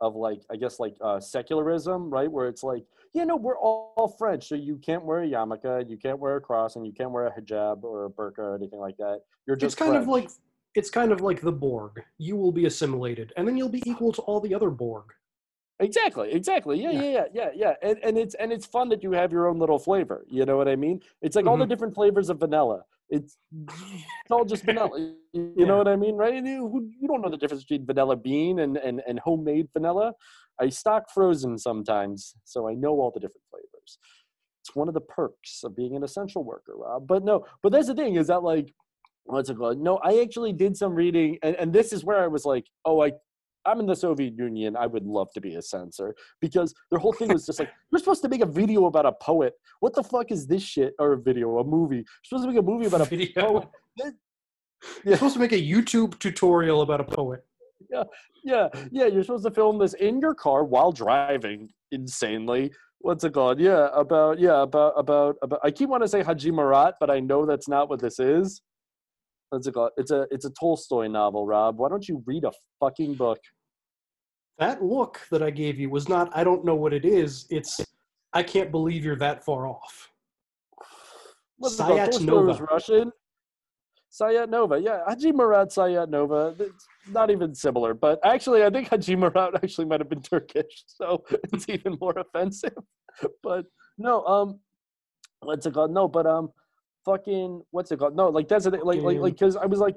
of like I guess like uh secularism, right? Where it's like, yeah, no, we're all, French, so you can't wear a yarmulke, you can't wear a cross, and you can't wear a hijab or a burqa or anything like that. You're just It's just kind of like it's kind of like the Borg. You will be assimilated, and then you'll be equal to all the other Borg. Exactly, exactly. Yeah, Yeah. yeah, yeah, yeah. And and it's and it's fun that you have your own little flavor. You know what I mean? It's like all the Mhm. different flavors of vanilla. It's it's all just vanilla. You you Yeah. know what I mean, right? You, you don't know the difference between vanilla bean and, and and homemade vanilla. I stock frozen sometimes, so I know all the different flavors. It's one of the perks of being an essential worker, Rob. But no, but that's the thing is that like what's it called? No, I actually did some reading, and, and this is where I was like, oh, I I'm in the Soviet Union, I would love to be a censor because their whole thing was just like, you're supposed to make a video about a poet. What the fuck is this shit? Or a video, a movie. You're supposed to make a movie about a Video. poet. You're supposed to make a YouTube tutorial about a poet. Yeah, yeah, yeah. You're supposed to film this in your car while driving insanely. What's it called? Yeah, about yeah, about about about. I keep wanting to say Hadji Murat, but I know that's not what this is. What's it called? It's a it's a Tolstoy novel, Rob. Why don't you read a fucking book? That look that I gave you was not, I don't know what it is. It's, I can't believe you're that far off. What's? Sayat Tolstoy was Russian. Sayat Nova, yeah, Hadji Murat, Sayat Nova. It's not even similar, but actually, I think Hadji Murat actually might have been Turkish, so it's even more offensive. But no, um, what's it called? No, but um, fucking, what's it called? No, like that's the thing, like like like because I was like,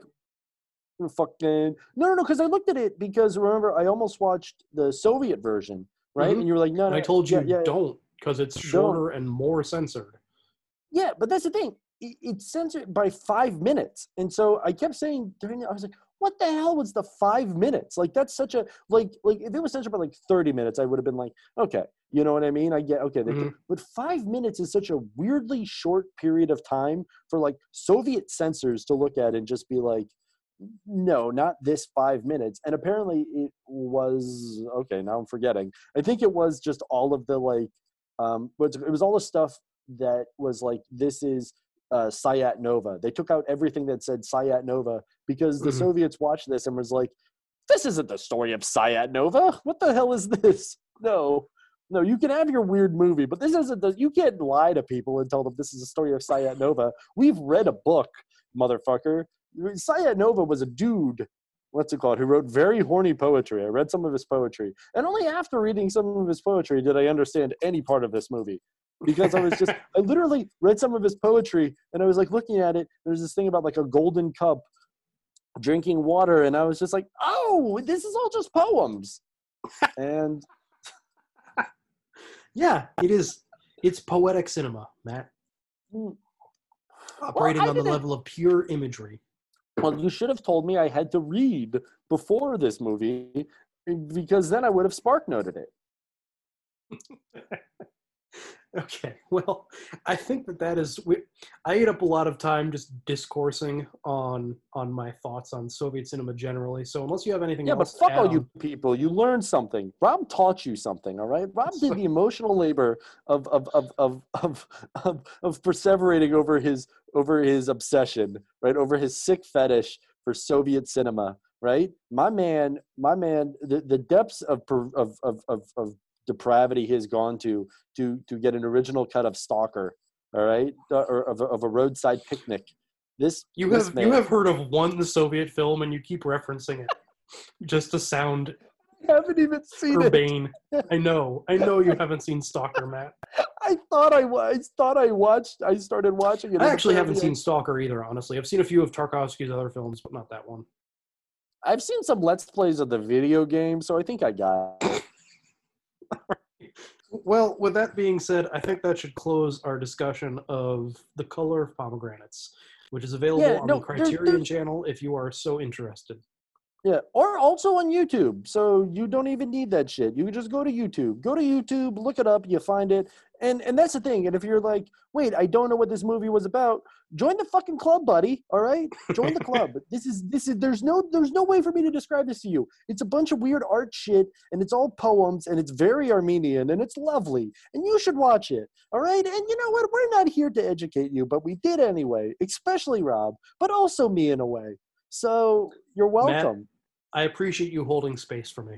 fucking no no no because I looked at it because remember I almost watched the Soviet version, right? Mhm. And you were like, no, no, I told you yeah, yeah, don't because it's Don't. shorter and more censored. Yeah, but that's the thing. It's censored by five minutes, and so I kept saying during I was like, "What the hell was the five minutes? Like that's such a like like if it was censored by like thirty minutes, I would have been like, okay, you know what I mean? I get okay, they, Mhm. but five minutes is such a weirdly short period of time for like Soviet censors to look at and just be like, no, not this five minutes. And apparently it was okay. Now I'm forgetting. I think it was just all of the like, um, but it was all the stuff that was like, this is uh, Sayat Nova. They took out everything that said Sayat Nova because the Mhm. Soviets watched this and was like, this isn't the story of Sayat Nova. What the hell is this? No. No, you can have your weird movie, but this isn't the, you can't lie to people and tell them this is a story of Sayat Nova. We've read a book, motherfucker. Sayat Nova was a dude, what's it called, who wrote very horny poetry. I read some of his poetry. And only after reading some of his poetry did I understand any part of this movie. Because I was just, I literally read some of his poetry and I was like looking at it. There's this thing about like a golden cup drinking water. And I was just like, oh, this is all just poems. and Yeah, it is. It's poetic cinema, Matt. Mm. Operating I on the level of pure imagery. Well, you should have told me I had to read before this movie because then I would have spark noted it. Okay, well, I think that that is. We, I ate up a lot of time just discoursing on on my thoughts on Soviet cinema generally. So unless you have anything else Yeah, but fuck all on- you people. You learned something. Rob taught you something, all right? Rob did the emotional labor of of of of of of, of perseverating over his over his obsession, right? Over his sick fetish for Soviet cinema, right? My man, my man, the, the depths of, per- of of of of depravity he has gone to to to get an original cut of Stalker, all right, uh, or of a, of a roadside picnic. This You this have man, you have heard of one Soviet film and you keep referencing it just to sound haven't even seen it. urbane. I know, I know you haven't seen Stalker, Matt. I thought I I thought I watched. I started watching it. I actually haven't seen Stalker either. Honestly, I've seen a few of Tarkovsky's other films, but not that one. I, I've seen some let's plays of the video game, so I think I got. It. Well, with that being said, I think that should close our discussion of the color of pomegranates, which is available Yeah, on no, the there's- Criterion there's- channel if you are so interested. Yeah, or also on YouTube. So you don't even need that shit. You can just go to YouTube. Go to YouTube, look it up, you find it. And and that's the thing. And if you're like, wait, I don't know what this movie was about, join the fucking club, buddy. All right? Join the club. this is this is there's no there's no way for me to describe this to you. It's a bunch of weird art shit and it's all poems and it's very Armenian and it's lovely. And you should watch it. All right? And you know what? We're not here to educate you, but we did anyway, especially Rob, but also me in a way. So you're Matt, welcome. I appreciate you holding space for me.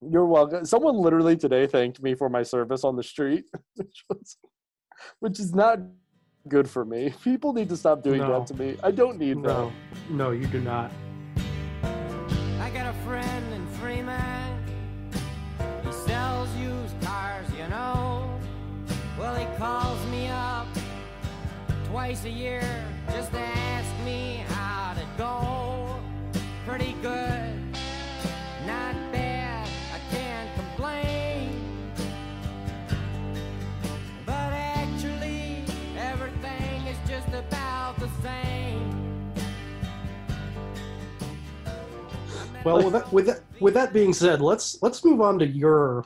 You're welcome. Someone literally today thanked me for my service on the street, which was, which is not good for me. People need to stop doing No. that to me. I don't need No, no, you do not. I got a friend in Freeman. He sells used cars, you know. Well, he calls me up twice a year just to ask me how to go. Pretty good, Well, with that, with that with that being said, let's let's move on to your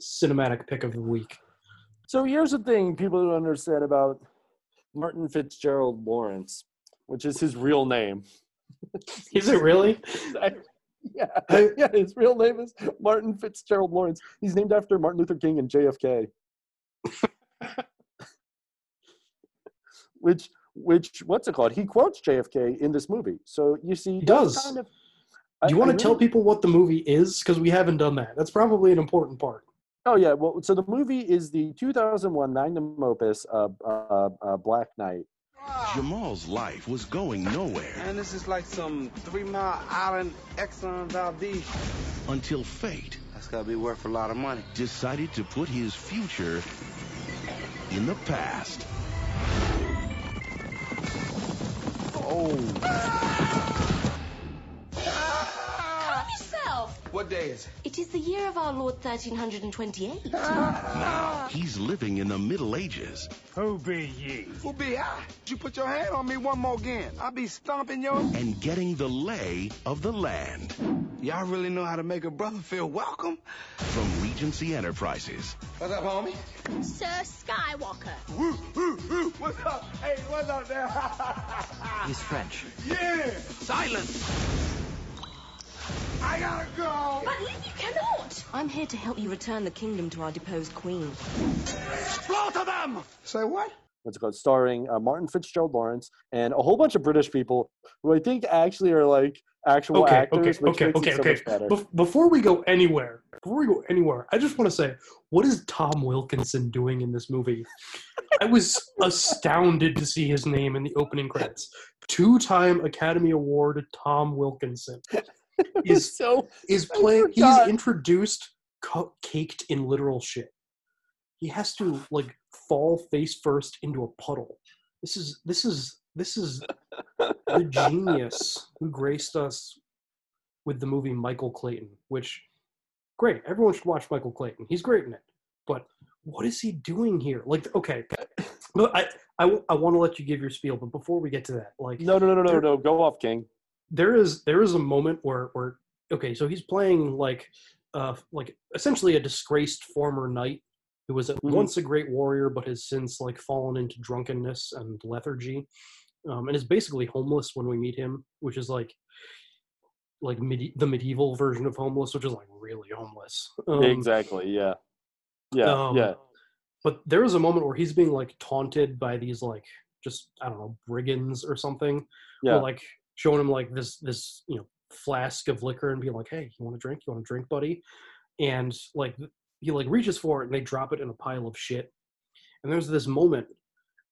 cinematic pick of the week. So here's the thing people don't understand about Martin Fitzgerald Lawrence, which is his real name. Is it really? yeah, yeah. His real name is Martin Fitzgerald Lawrence. He's named after Martin Luther King and JFK. which, which, what's it called? He quotes JFK in this movie. So you see, He does. Kind of, Do you I- want I to tell people what the movie is? Because we haven't done that. That's probably an important part. Oh yeah, well, so the movie is the 2001 magnum opus, uh, uh, uh, Black Knight. Jamal's life was going nowhere And this is like some Three Mile Island Exxon Valdez. until fate That's gotta be worth a lot of money. decided to put his future in the past. Calm What day is it? It is the year of our Lord 1328. Ah. Now he's living in the Middle Ages Who be ye? Who be I? You put your hand on me one more again. I'll be stomping your. and getting the lay of the land Y'all really know how to make a brother feel welcome? from Regency Enterprises. What's up, homie? Sir Skywalker. Woo, woo, woo. What's up? Hey, what's up there? He's French. yeah! Silence! I gotta go! But Lynn, you cannot. I'm here to help you return the kingdom to our deposed queen. Slaughter them! Say what? What's it called? Starring uh, Martin Fitzgerald Lawrence and a whole bunch of British people who I think actually are like actual Okay, actors. okay, which okay, makes okay, it so okay. much better. Bef- before we go anywhere, before we go anywhere, I just want to say, what is Tom Wilkinson doing in this movie? I was astounded to see his name in the opening credits. Two-time Academy Award Tom Wilkinson is so is playing. He's introduced co- caked in literal shit. He has to like fall face first into a puddle. This is this is this is the genius who graced us with the movie Michael Clayton, which great. Everyone should watch Michael Clayton. He's great in it. But what is he doing here? Like, okay, but I I, want to let you give your spiel, but before we get to that, like, no, no, no, no, no, no. Go off, King. There is there is a moment where where okay so he's playing like uh like essentially a disgraced former knight who was at Mhm. once a great warrior but has since like fallen into drunkenness and lethargy um, and is basically homeless when we meet him which is like like medi- the medieval version of homeless which is like really homeless um, exactly. Yeah. Yeah. um, yeah. but there is a moment where he's being like taunted by these like just I don't know brigands or something. Yeah. Or, like showing him like this this you know flask of liquor and being like, "Hey, you want a drink? You want a drink, buddy?" And like he like reaches for it and they drop it in a pile of shit. And there's this moment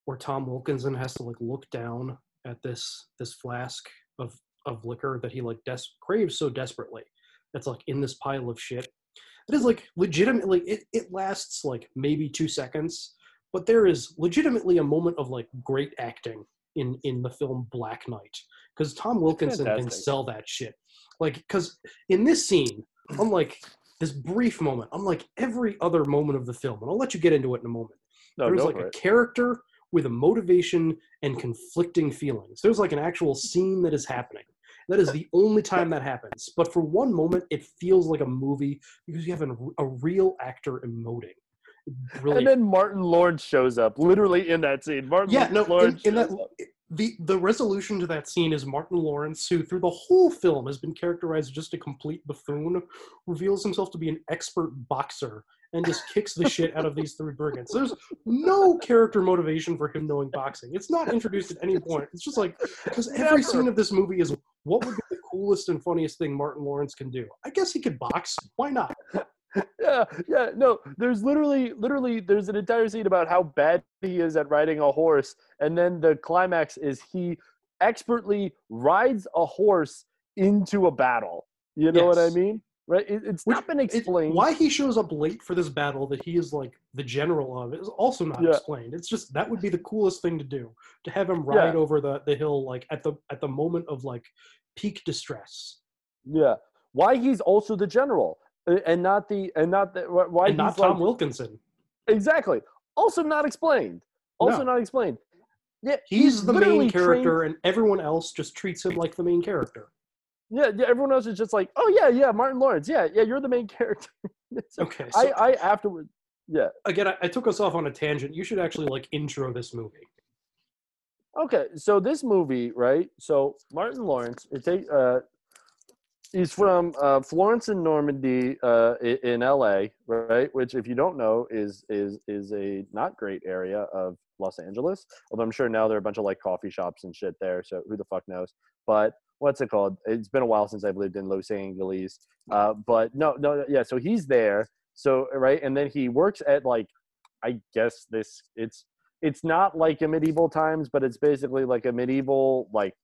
where Tom Wilkinson has to like look down at this this flask of of liquor that he like des- craves so desperately. That's like in this pile of shit. It is like legitimately it, it lasts like maybe two seconds, but there is legitimately a moment of like great acting in in the film Black Knight because Tom Wilkinson can sell that shit. Like because in this scene, unlike this brief moment, unlike every other moment of the film, and I'll let you get into it in a moment. No, there's like a it. character with a motivation and conflicting feelings. There's like an actual scene that is happening. That is the only time that happens. But for one moment, it feels like a movie because you have a, a real actor emoting. Really, And then Martin Lawrence shows up, literally in that scene. Martin yeah, no, in, Lawrence in that. The the resolution to that scene is Martin Lawrence, who through the whole film has been characterized as just a complete buffoon, reveals himself to be an expert boxer and just kicks the shit out of these three brigands. There's no character motivation for him knowing boxing. It's not introduced at any point. It's just like because every scene of this movie is what would be the coolest and funniest thing Martin Lawrence can do. I guess he could box. Why not? yeah, yeah, no. There's literally, literally, there's an entire scene about how bad he is at riding a horse, and then the climax is he expertly rides a horse into a battle. You know what I mean? Right? It, it's not been It- explained. why he shows up late for this battle that he is like the general of is also not Yeah. explained. It's just that would be the coolest thing to do to have him ride Yeah. over the, the hill like at the at the moment of like peak distress Yeah. Why he's also the general and not the and not the why and not he's like, Tom Wilkinson. Exactly. Also not explained. Also No. not explained. Yeah, He's the main character, trained- and everyone else just treats him like the main character. Yeah, yeah. Everyone else is just like, oh yeah, yeah, Martin Lawrence. Yeah, yeah. You're the main character. So Okay, I, so- I afterward. Yeah. Again, I, I took us off on a tangent. You should actually like intro this movie. Okay, so this movie, right? So Martin Lawrence, it take uh, he's from uh, Florence and Normandy, uh, in L.A., right? Which, if you don't know, is is is a not great area of Los Angeles. Although I'm sure now there are a bunch of like coffee shops and shit there. So who the fuck knows? But what's it called? It's been a while since I've lived in Los Angeles. Uh, but no, no, yeah. So he's there. So right, and then he works at like, I guess this it's it's not like a medieval times, but it's basically like a medieval like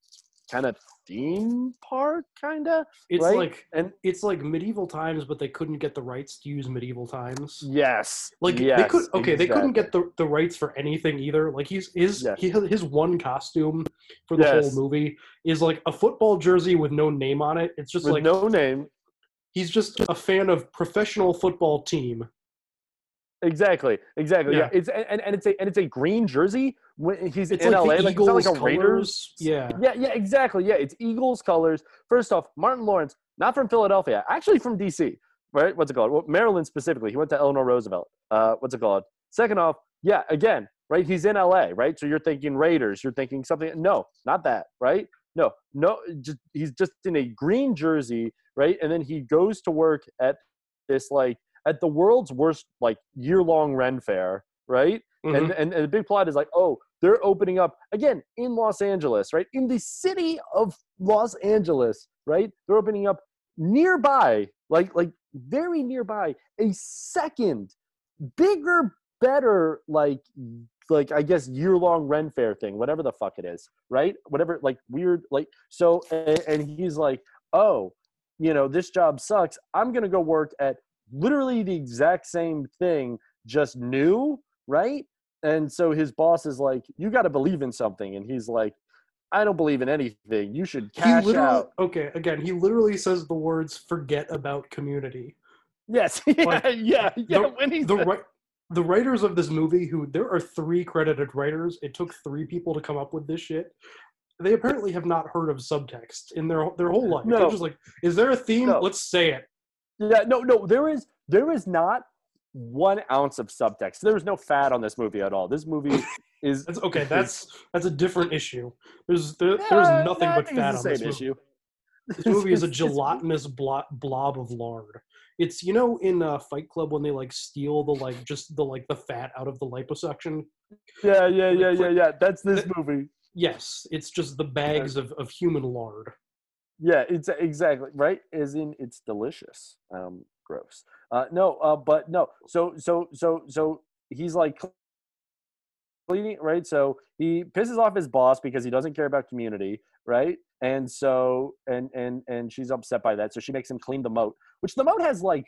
kind of theme park, kind of. It's right? like and it's like medieval times, but they couldn't get the rights to use medieval times. yes, Like they yes, could okay, they couldn't get the, the rights for anything either. Like he's his Yes. he, his one costume for the Yes. whole movie is like a football jersey with no name on it. It's just with like no name. he's just a fan of professional football team. Exactly, exactly. Yeah, Yeah. it's and, and it's a and it's a green jersey when he's It's in like LA. like it's not like a Eagles Raiders. colors. Yeah. Yeah, yeah, exactly. Yeah, it's Eagles colors. First off, Martin Lawrence, not from Philadelphia, actually from DC, right? What's it called? Well, Maryland specifically. He went to Eleanor Roosevelt. Uh, what's it called? Second off, yeah, again, right? He's in LA, right? So you're thinking Raiders, you're thinking something. No, not that, right? No, no, just, he's just in a green jersey, right? And then he goes to work at this like at the world's worst like year long Ren fair, right? And, Mhm. and and the big plot is like, oh, they're opening up again in Los Angeles, right? In the city of Los Angeles, right? They're opening up nearby, like like very nearby, a second, bigger, better, like like I guess year long Ren fair thing, whatever the fuck it is, right? Whatever, like weird, like so. And, and he's like, oh, you know, this job sucks. I'm gonna go work at literally the exact same thing, just new, right? And so his boss is like, you got to believe in something, and he's like, I don't believe in anything. You should cash out. okay, again, he literally says the words forget about community. Yes, yeah, Like, yeah, yeah. the, when he's the ri- the writers of this movie who there are three credited writers it took three people to come up with this shit they apparently have not heard of subtext in their their whole life they're No. just like is there a theme No. let's say it Yeah, no, no, there is there is not one ounce of subtext. There is no fat on this movie at all. This movie is that's okay that's that's a different issue there's there, there's nothing I but fat on this movie. issue. This movie is a gelatinous blo- blob of lard. It's you know in uh, Fight Club when they like steal the like just the like the fat out of the liposuction. Yeah, yeah, yeah, yeah, yeah. That's this movie. Yes, it's just the bags of, of human lard. Yeah, it's exactly right. As in, it's delicious. Um, gross. Uh, no, uh, but no. So, so, so, so he's like cleaning, right? So he pisses off his boss because he doesn't care about community, right? And so, and and and she's upset by that. So she makes him clean the moat, which the moat has like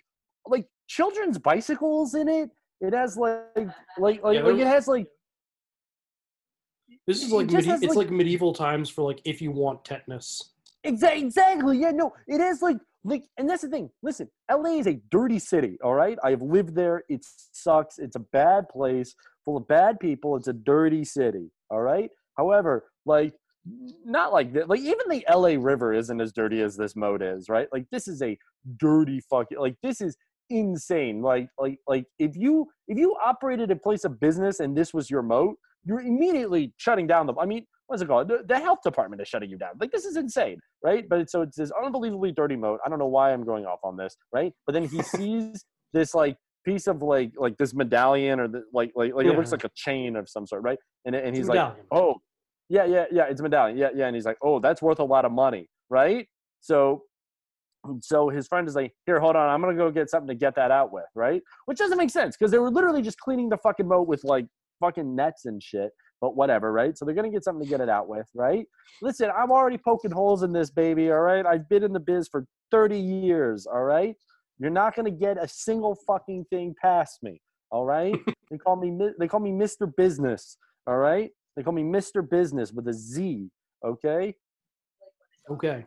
like children's bicycles in it. It has like like like, Yeah, like it has like This is like medi- it's like- like medieval times for like if you want tetanus. Exa- exactly. Yeah, no, it is like like and that's the thing. Listen, LA is a dirty city, all right? I've lived there. It sucks. It's a bad place full of bad people. It's a dirty city, all right? However, like not like that. Like even the LA River isn't as dirty as this moat is, right? Like this is a dirty fucking like this is insane. Like like like if you if you operated a place of business and this was your moat, you're immediately shutting down the I mean, what's it called? The, the health department is shutting you down. Like this is insane, right? But it's, so it's this unbelievably dirty moat. I don't know why I'm going off on this, right? But then he sees this like piece of like like this medallion or the, like like like it looks like a chain of some sort, right? And and he's like, oh, yeah, yeah, yeah, it's a medallion, yeah, yeah. And he's like, oh, that's worth a lot of money, right? So so his friend is like, here, hold on, I'm gonna go get something to get that out with, right? Which doesn't make sense because they were literally just cleaning the fucking moat with like fucking nets and shit. But whatever, right? So they're gonna get something to get it out with, right? Listen, I'm already poking holes in this baby, all right? I've been in the biz for 30 years, all right? You're not gonna get a single fucking thing past me, all right? they call me they call me Mr. Business, all right? They call me Mr. Business with a Z, okay? Okay.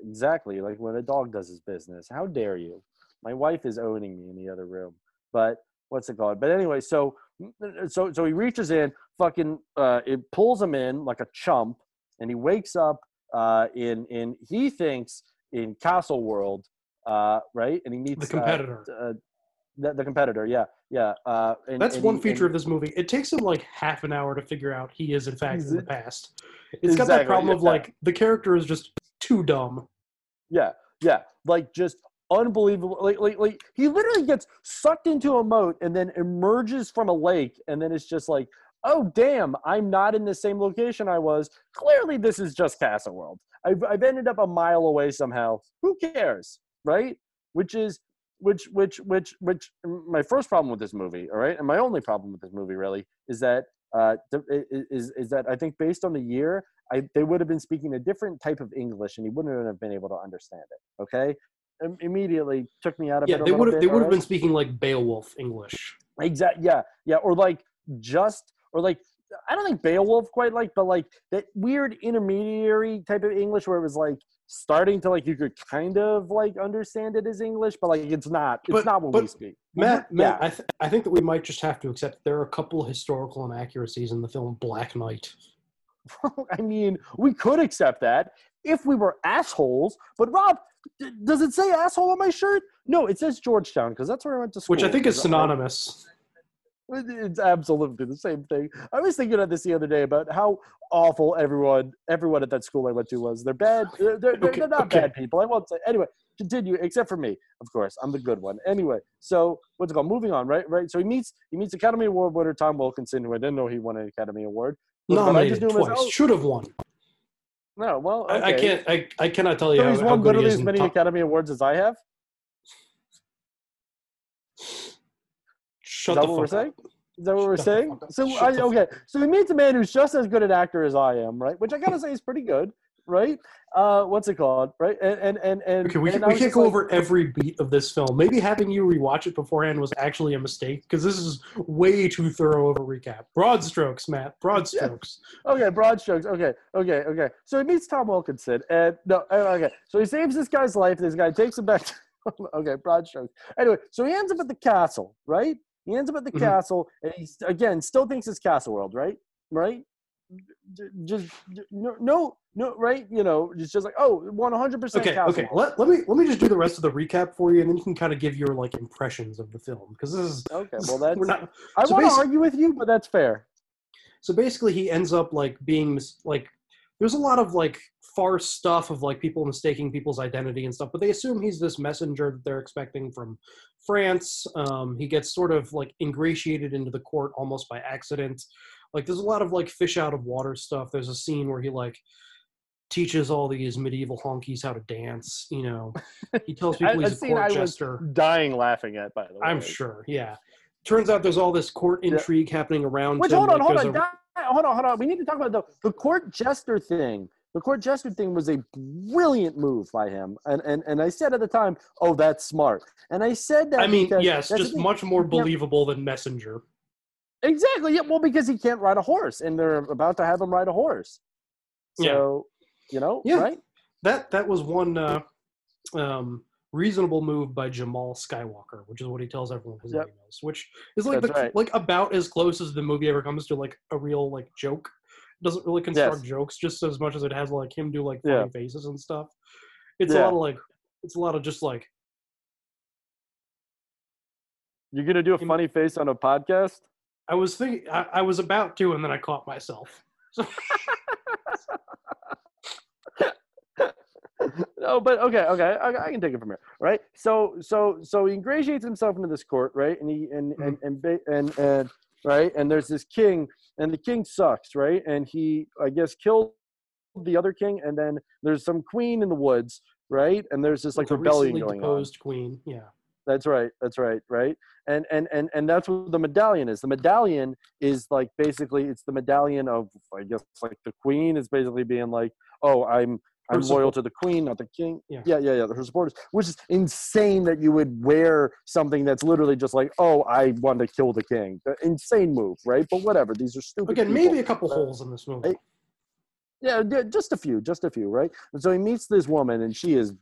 Exactly, like when a dog does his business. How dare you? My wife is owning me in the other room. But what's it called? But anyway, so so so he reaches in, fucking uh it pulls him in like a chump, and he wakes up uh, in in he thinks in Castle World, uh, right? And he meets The competitor. Uh, uh, the, the competitor, yeah, yeah. Uh, and, That's and one he- feature and- of this movie. It takes him like half an hour to figure out he is in fact in the past. It's got that problem of like the character is just too dumb. Yeah, yeah, like just unbelievable. Like, like, like he literally gets sucked into a moat and then emerges from a lake, and then it's just like, oh damn, I'm not in the same location I was. Clearly, this is just Castle World. I've I've ended up a mile away somehow. Who cares, right? Which is which which which which my first problem with this movie, all right, and my only problem with this movie really is that uh is is that I think based on the year, I they would have been speaking a different type of English, and he wouldn't have been able to understand it. Okay, immediately took me out of Yeah, it. a they would have they would have been speaking like Beowulf English. Exactly. Yeah. Yeah. Or like just or like I don't think Beowulf quite like, but like that weird intermediary type of English where it was like starting to like you could kind of like understand it as English, but like it's not. It's But- not what we speak. Matt, mm-hmm, yeah. Matt, I, th- I think that we might just have to accept there are a couple of historical inaccuracies in the film Black Knight. I mean, we could accept that if we were assholes. But Rob, does it say asshole on my shirt? No, it says Georgetown because that's where I went to school. Which I think is synonymous. It's absolutely the same thing. I was thinking of this the other day about how awful everyone everyone at that school I went to was. They're bad. They're, they're, Okay, they're not okay. bad people. I won't say. Anyway, continue. Except for me, of course. I'm the good one. Anyway, so what's it called? Moving on. Right. Right. So he meets he meets Academy Award winner Tom Wilkinson, who I didn't know he won an Academy Award. But- but I Nominated just knew him as, twice. oh, Should have won. No, well, I, I can't I, I cannot tell you So how, he's how won he literally as many Top- Academy Awards as I have. Shut is that the what we're up. saying? Is that what we're saying? So Shut I, okay, so he meets a man who's just as good an actor as I am, right? Which I gotta say is pretty good, right? Uh, what's it called, right? And and and, and Okay, we, and can, we can't go like- over every beat of this film. Maybe having you rewatch it beforehand was actually a mistake because this is way too thorough of a recap. Broad strokes, Matt. Broad strokes. Okay, broad strokes. Okay, okay, okay. So he meets Tom Wilkinson, and no, uh, okay. So he saves this guy's life. This guy takes him back. To, okay, broad strokes. Anyway, so he ends up at the castle, right? He ends up at the Mhm. castle, and he again still thinks it's Castle World, right? Right? Just no, no, no, right? You know, it's just like oh, oh, one hundred percent. Okay, okay. Let, let me let me just do the rest of the recap for you, and then you can kind of give your like impressions of the film because this is Okay, well that's. we're not. I so want to argue with you, but that's fair. So basically, he ends up like being mis- like. There's a lot of like farce stuff of like people mistaking people's identity and stuff, but they assume he's this messenger that they're expecting from France. Um, he gets sort of like ingratiated into the court almost by accident. Like there's a lot of like fish out of water stuff. There's a scene where he like teaches all these medieval honkies how to dance. You know, he tells people he's a a scene I court was jester. dying laughing at. By the way, I'm sure. Yeah. Turns out there's all this court intrigue happening around Which him. hold on, like, hold on, a- hold on, hold on. We need to talk about the the court jester thing. The court jester thing was a brilliant move by him, and and and I said at the time, "Oh, that's smart." And I said that. I mean, yes, just much more believable than Messenger. Exactly. Yeah. Well, because he can't ride a horse, and they're about to have him ride a horse. Yeah. So, you know, Yeah. right? That that was one uh, um, reasonable move by Jamal Skywalker, which is what he tells everyone his Yep. name is, which is like the, right. like about as close as the movie ever comes to like a real like joke. It doesn't really construct Yes. jokes just as much as it has like him do like funny Yeah. faces and stuff. It's a lot of like it's a lot of just like You're gonna do a funny face on a podcast? I was thinking I, I was about to and then I caught myself. no, but okay, okay, I, I can take it from here, right? So, so, so he ingratiates himself into this court, right? And he and hmm. and and ba- and and right, and there's this king, and the king sucks, right? And he, I guess, killed the other king, and then there's some queen in the woods, right? And there's this like the rebellion going on. deposed queen. Yeah. That's right. That's right. Right. And and and and that's what the medallion is. The medallion is like basically it's the medallion of I guess like the queen is basically being like, oh, I'm I'm loyal to the queen, not the king. Yeah. yeah, yeah, yeah. Her supporters, which is insane that you would wear something that's literally just like, oh, I want to kill the king. The insane move, right? But whatever. These are stupid. Again, people. maybe a couple holes in this movie. Yeah, yeah, just a few, just a few, right? And so he meets this woman, and she is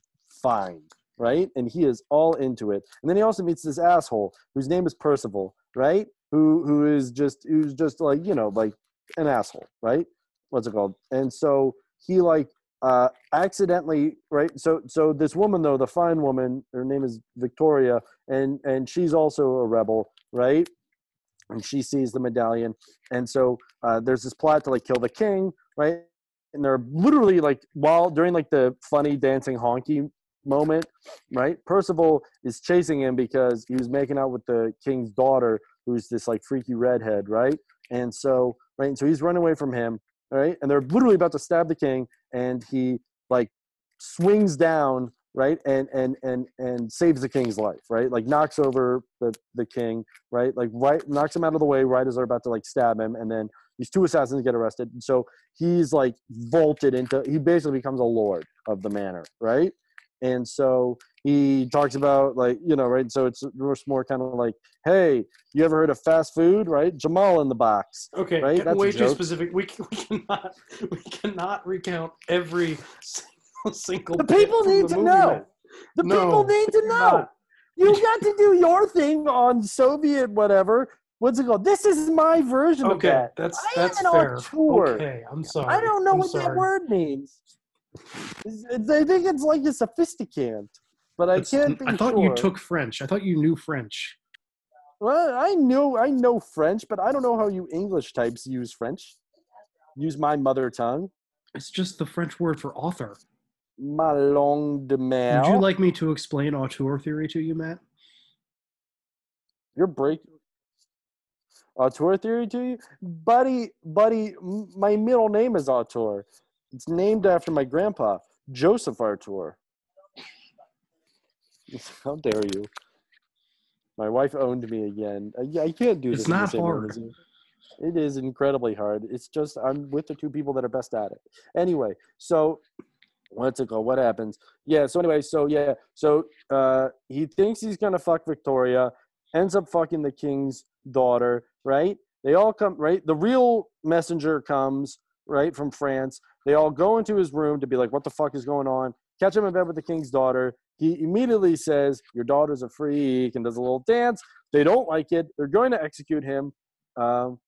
fine, right? And he is all into it. And then he also meets this asshole whose name is Percival, right? Who who is just who's just like you know like an asshole, right? What's it called? And so he like uh, accidentally right. So so this woman though, the fine woman, her name is Victoria, and and she's also a rebel, right? And she sees the medallion, and so uh, there's this plot to like kill the king, right? And they're literally like while during like the funny dancing honky moment, right? Percival is chasing him because he was making out with the king's daughter, who's this like freaky redhead, right? And so, right, and so he's running away from him, right? And they're literally about to stab the king, and he like swings down, right, and and and and saves the king's life, right? Like knocks over the the king, right? Like right knocks him out of the way right as they're about to like stab him, and then these two assassins get arrested. And so he's like vaulted into he basically becomes a lord of the manor, right? And so he talks about like you know right so it's more kind of like hey you ever heard of fast food right? Jamal in the box Okay, right? That's a way too specific. We, we cannot we cannot recount every single, single the people need the to know. the No, people need to know. you got to do your thing on soviet whatever. What's it called? This is my version of Okay, that. that's I that's am an fair. auteur. Okay, I'm sorry. i don't know I'm what that word means i think it's like a sophisticant but i That's- can't I thought sure. you took French. I thought you knew French. Well, I know I know French, but I don't know how you English types use French. Use my mother tongue. It's just the French word for author. Ma langue de mer. Would you like me to explain auteur theory to you, Matt? You're breaking Auteur theory to you, buddy, buddy. m- My middle name is Auteur. It's named after my grandpa, Joseph Artur. How dare you? My wife owned me again. I, I can't do this. the not same room hard. as. It is incredibly hard. It's just I'm with the two people that are best at it. Anyway, so what's it called? What happens? Yeah. So anyway, so yeah, so uh, he thinks he's gonna fuck Victoria, ends up fucking the king's daughter. Right? They all come. Right? The real messenger comes. Right from France. They all go into his room to be like, "What the fuck is going on?" Catch him in bed with the king's daughter. He immediately says, "Your daughter's a freak," and does a little dance. They don't like it. They're going to execute him. Um,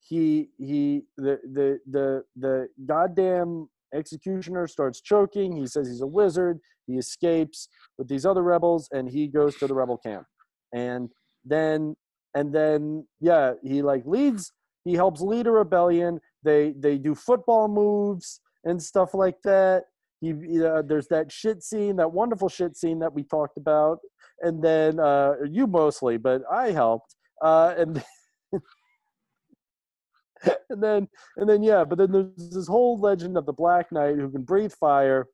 he he the the the the goddamn executioner starts choking he says he's a wizard he escapes with these other rebels and he goes to the rebel camp and then and then yeah he like leads he helps lead a rebellion they they do football moves and stuff like that. He uh, there's that shit scene that wonderful shit scene that we talked about. And then uh you mostly but i helped. Uh and and then and then yeah but then there's this whole legend of the black knight who can breathe fire.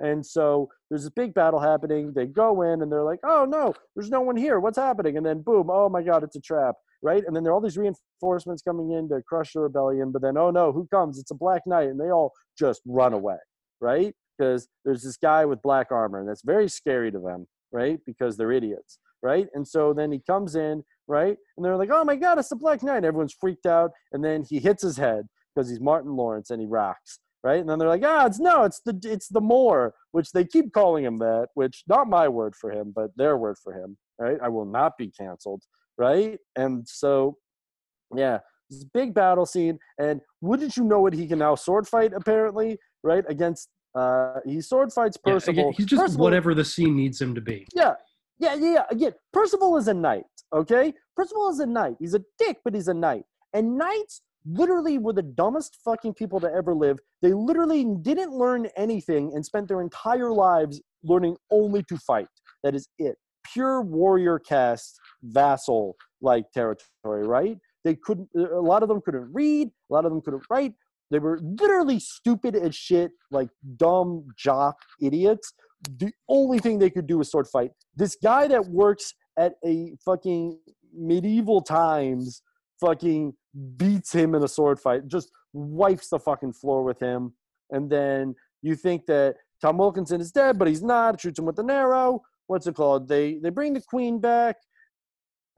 And so there's this big battle happening. They go in and they're like oh no there's no one here. What's happening? And then boom oh my god it's a trap right? And then there are all these reinforcements coming in to crush the rebellion but then oh no who comes? It's a black knight. And they all just run away right? Because there's this guy with black armor and that's very scary to them right? Because they're idiots right? And so then he comes in right? And they're like oh my god it's the black knight. Everyone's freaked out. And then he hits his head because he's martin lawrence and he rocks right? And then they're like ah it's no it's the it's the moor which they keep calling him that which not my word for him but their word for him right? I will not be canceled right and so yeah this big battle scene and wouldn't you know it he can now sword fight apparently right against uh he sword fights Yeah, percival again, he's just Percival- whatever the scene needs him to be. yeah, yeah, yeah. yeah. Again, Percival is a knight. Okay, Percival is a knight. He's a dick, but he's a knight. And knights literally were the dumbest fucking people to ever live. They literally didn't learn anything and spent their entire lives learning only to fight. That is it. Pure warrior caste, vassal like territory, right? They couldn't. A lot of them couldn't read. A lot of them couldn't write. They were literally stupid as shit, like dumb jock idiots. The only thing they could do was sword fight. This guy that works at a fucking medieval times fucking beats him in a sword fight, just wipes the fucking floor with him. And then you think that Tom Wilkinson is dead, but he's not. Shoots him with an arrow. What's it called? They they bring the queen back.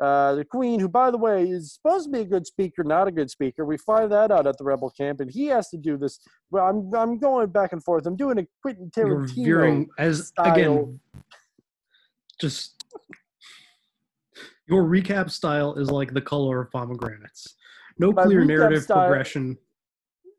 Uh, the queen, who by the way is supposed to be a good speaker, not a good speaker. We find that out at the rebel camp, and he has to do this. Well, I'm I'm going back and forth. I'm doing a Quentin Tarantino veering as style. again, just your recap style is like the color of pomegranates. No My clear narrative style- progression.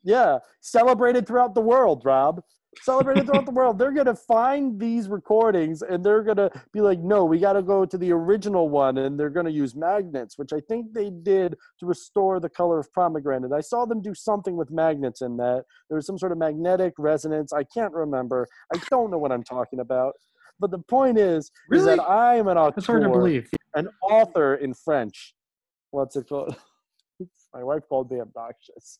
Yeah, celebrated throughout the world, Rob. Celebrated throughout the world. They're gonna find these recordings and they're gonna be like, no, we got to go to the original one, and they're gonna use magnets, which I think they did to restore the color of pomegranate. I saw them do something with magnets in that. There was some sort of magnetic resonance. I can't remember. I don't know what I'm talking about. But the point is, is that I am an author, That's hard to believe. an author in French. What's it called? My wife called me obnoxious.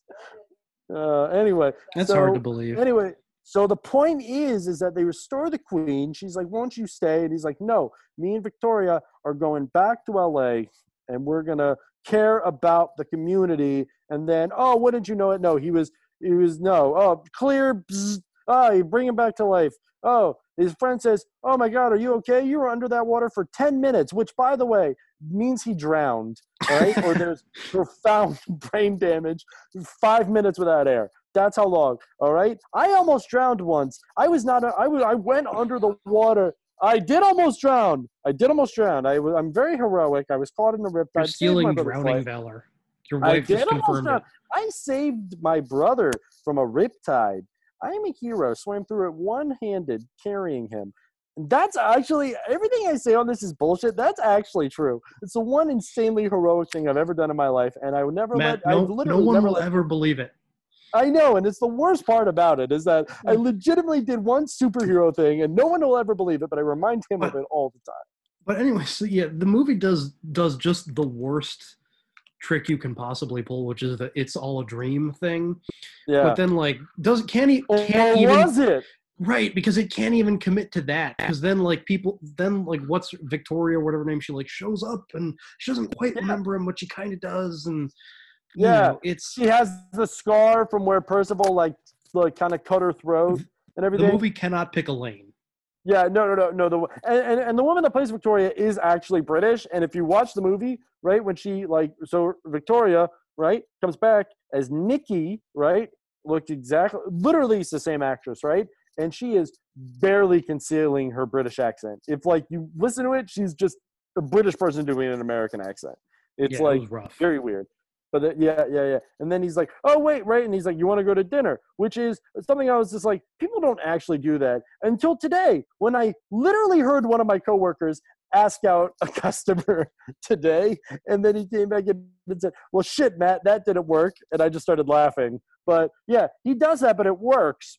Uh, anyway, That's hard to believe. Anyway, so the point is, is that they restore the queen. She's like, "Won't you stay?" And he's like, "No, me and Victoria are going back to L.A. and we're gonna care about the community." And then, oh, wouldn't you know it? No, he was, he was no, oh, clear. bzz, Oh, you bring him back to life. Oh, his friend says, "Oh my God, are you okay? You were under that water for ten minutes," which, by the way, means he drowned. Right, or there's profound brain damage. Five minutes without air. That's how long. All right. I almost drowned once. I was not. A, I was. I went under the water. I did almost drown. I did almost drown. I was. I'm very heroic. I was caught in the riptide. You're stealing drowning life. valor. Your I wife just did almost confirmed drown. it. I saved my brother from a riptide. I am a hero. Swam through it one-handed, carrying him. That's actually everything I say on this is bullshit. That's actually true. It's the one insanely heroic thing I've ever done in my life, and I would never Matt, let. I no, literally no one never will let ever believe it. I know, and it's the worst part about it is that I Hmm. legitimately did one superhero thing, and no one will ever believe it, but I remind him of it all the time. But anyway, so yeah, the movie does does just the worst trick you can possibly pull, which is the "it's all a dream" thing. Yeah. But then, like, does can't he Or can't even was it? right because it can't even commit to that because then like people then like what's Victoria whatever name she like shows up and she doesn't quite remember him but she kind of does and you Yeah, know, it's she has the scar from where Percival like like kind of cut her throat and everything. the movie cannot pick a lane. Yeah, no, no, no, no. The and, and and the woman that plays Victoria is actually British. And if you watch the movie, right, when she like so Victoria, right, comes back as Nikki, right, looked exactly, literally, it's the same actress, right, and she is barely concealing her British accent. If like you listen to it, she's just a British person doing an American accent. It's Yeah, like rough. very weird. But the, yeah, yeah, yeah. And then he's like, "Oh wait, right?" And he's like, "You want to go to dinner?" Which is something I was just like, people don't actually do that until today, when I literally heard one of my coworkers ask out a customer today, and then he came back and said, "Well, shit, Matt, that didn't work," and I just started laughing. But yeah, he does that, but it works.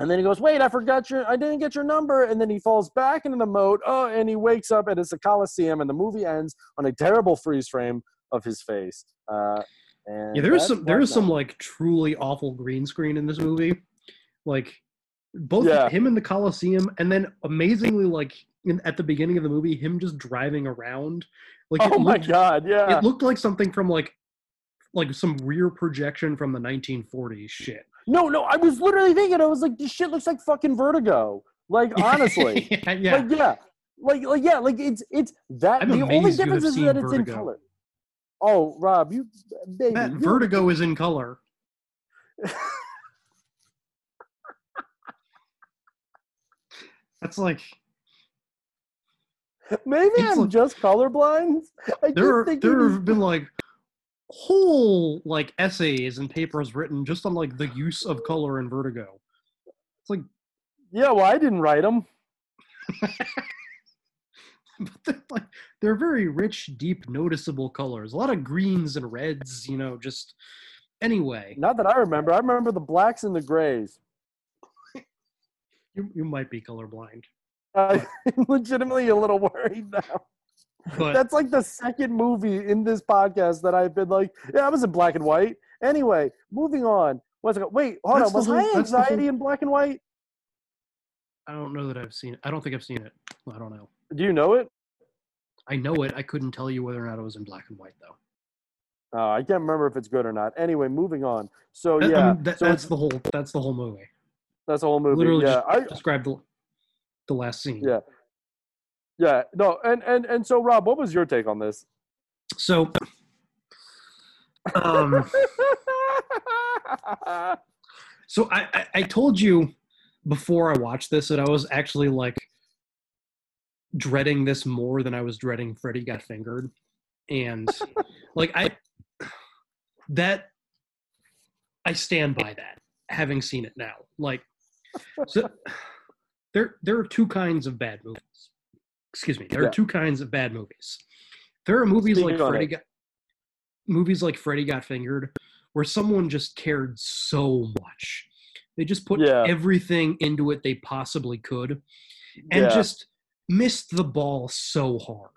And then he goes, "Wait, I forgot your, I didn't get your number." And then he falls back into the moat. Oh, and he wakes up, and it's a coliseum, and the movie ends on a terrible freeze frame of his face. Uh, and Yeah, there is some there is some like truly awful green screen in this movie. Like both Yeah. him in the Coliseum and then amazingly like in, at the beginning of the movie him just driving around. Like Oh my looked, God, yeah. It looked like something from like like some rear projection from the 1940s shit. No, no, I was literally thinking, I was like, this shit looks like fucking Vertigo. Like, honestly. yeah, yeah. Like, yeah. Like, like, yeah, like it's it's that I'm the only difference is that it's in color. Oh, Rob, you baby. Matt, you- Vertigo is in color. That's like Maybe I'm like- just colorblind. I there thinking there have been like whole like essays and papers written just on like the use of color in vertigo it's like Yeah, well, I didn't write them. they're, like they're very rich deep noticeable colors a lot of greens and reds you know just anyway Not that I remember. I remember the blacks and the grays. you, you might be colorblind I'm legitimately a little worried now. but That's like the second movie in this podcast that I've been like, yeah, I was in black and white. Anyway, moving on. What's it? Wait, hold on. Was whole- high anxiety whole- in black and white? i don't know that i've seen it i don't think i've seen it i don't know Do you know it? i know it i couldn't tell you whether or not it was in black and white though Oh, I can't remember if it's good or not. Anyway, moving on. So That- I yeah, mean, that- so that's the whole that's the whole movie that's the whole movie. literally yeah, just I, describe the the last scene yeah, yeah. No, and and and so Rob, what was your take on this? so um So I, I, I told you before I watched this that I was actually like dreading this more than I was dreading Freddy Got Fingered. And like I that I stand by that, having seen it now. Like So there there are two kinds of bad movies. Excuse me. There Yeah. are two kinds of bad movies. There are movies Speak like Freddy it. got movies like Freddy Got Fingered, where someone just cared so much. They just put Yeah. everything into it they possibly could, and Yeah. just missed the ball so hard.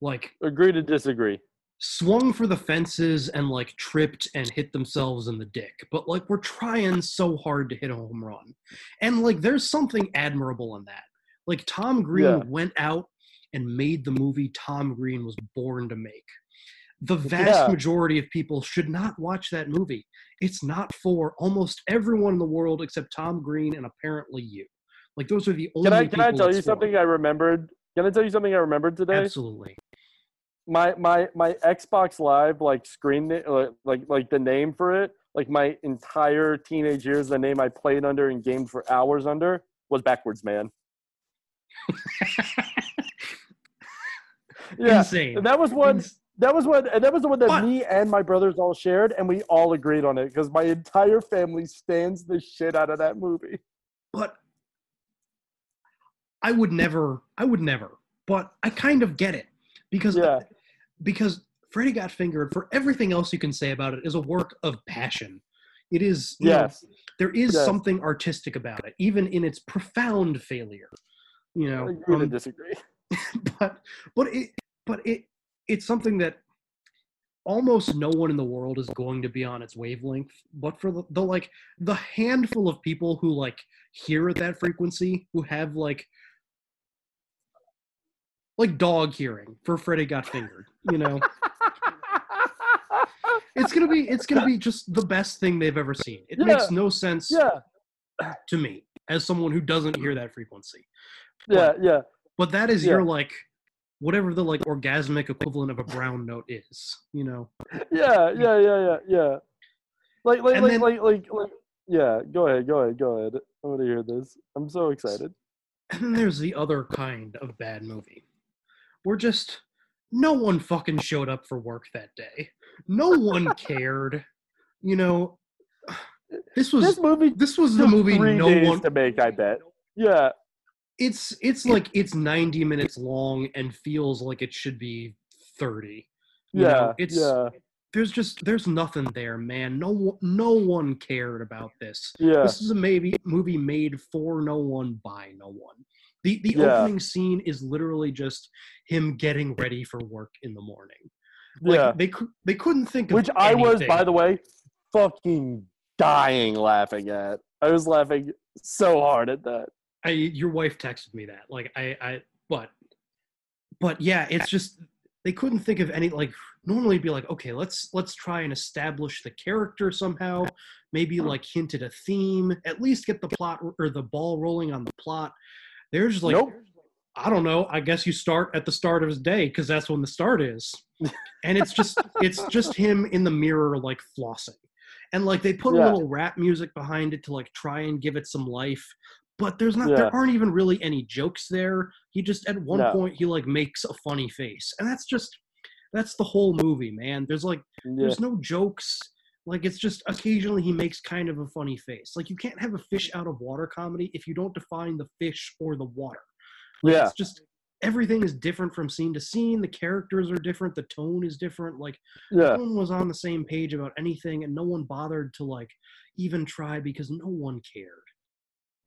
Like Agree to disagree. swung for the fences and like tripped and hit themselves in the dick. But like we're trying so hard to hit a home run. And like there's something admirable in that. Like Tom Green Yeah. went out and made the movie Tom Green was born to make. The vast Yeah. majority of people should not watch that movie. It's not for almost everyone in the world except Tom Green and apparently you. Like those are the only Can I can I tell you for. something I remembered? Can I tell you something I remembered today? Absolutely. My my my Xbox Live like screen like uh, like like the name for it, like my entire teenage years, the name I played under and gamed for hours under was Backwards Man. yeah, Insane. and that was one. That was one. And that was the one that me and my brothers all shared, and we all agreed on it because my entire family stands the shit out of that movie. but I would never, I would never, but I kind of get it because yeah. because Freddy Got Fingered for everything else you can say about it is a work of passion. It is, you know, Yes. there is Yes. something artistic about it, even in its profound failure. You know, I um, disagree. but but it but it it's something that almost no one in the world is going to be on its wavelength but for the, the like the handful of people who like hear at that frequency who have like like dog hearing for Freddy got fingered you know it's gonna be it's gonna be just the best thing they've ever seen it makes no sense Yeah. to me as someone who doesn't hear that frequency Yeah, yeah. but that is Yeah. your like whatever the like orgasmic equivalent of a brown note is, you know. yeah, yeah, yeah, yeah, yeah. Like, like, like, then- like, like, like, yeah. Go ahead, go ahead, go ahead. I want to hear this. I'm so excited. And then there's the other kind of bad movie. Where just no one fucking showed up for work that day. No one cared. You know, this was this movie. This was the movie no one to make. I bet. Yeah, it's it's like it's 90 minutes long and feels like it should be 30 You know, yeah, it's yeah, there's just there's nothing there man no one- no one cared about this Yeah. this is a maybe movie made for no one by no one the the Yeah. opening scene is literally just him getting ready for work in the morning like yeah. they could they couldn't think of Which I was, by the way, fucking dying laughing at. I was laughing so hard at that. I your wife texted me that. Like I I but but yeah, it's just they couldn't think of any like normally it'd be like, okay, let's let's try and establish the character somehow, maybe like hint at a theme, at least get the plot or the ball rolling on the plot. They're like Nope. I don't know. I guess you start at the start of his day because that's when the start is. And it's just it's just him in the mirror like flossing. And like they put a little rap music behind it to like try and give it some life. But there's not Yeah. there aren't even really any jokes there. He just at one No. point he like makes a funny face. And that's just that's the whole movie, man. There's like there's no jokes. Like it's just occasionally he makes kind of a funny face. Like you can't have a fish out of water comedy if you don't define the fish or the water. Like, Yeah. It's just everything is different from scene to scene. The characters are different. The tone is different. Like Yeah. no one was on the same page about anything, and no one bothered to like even try because no one cared.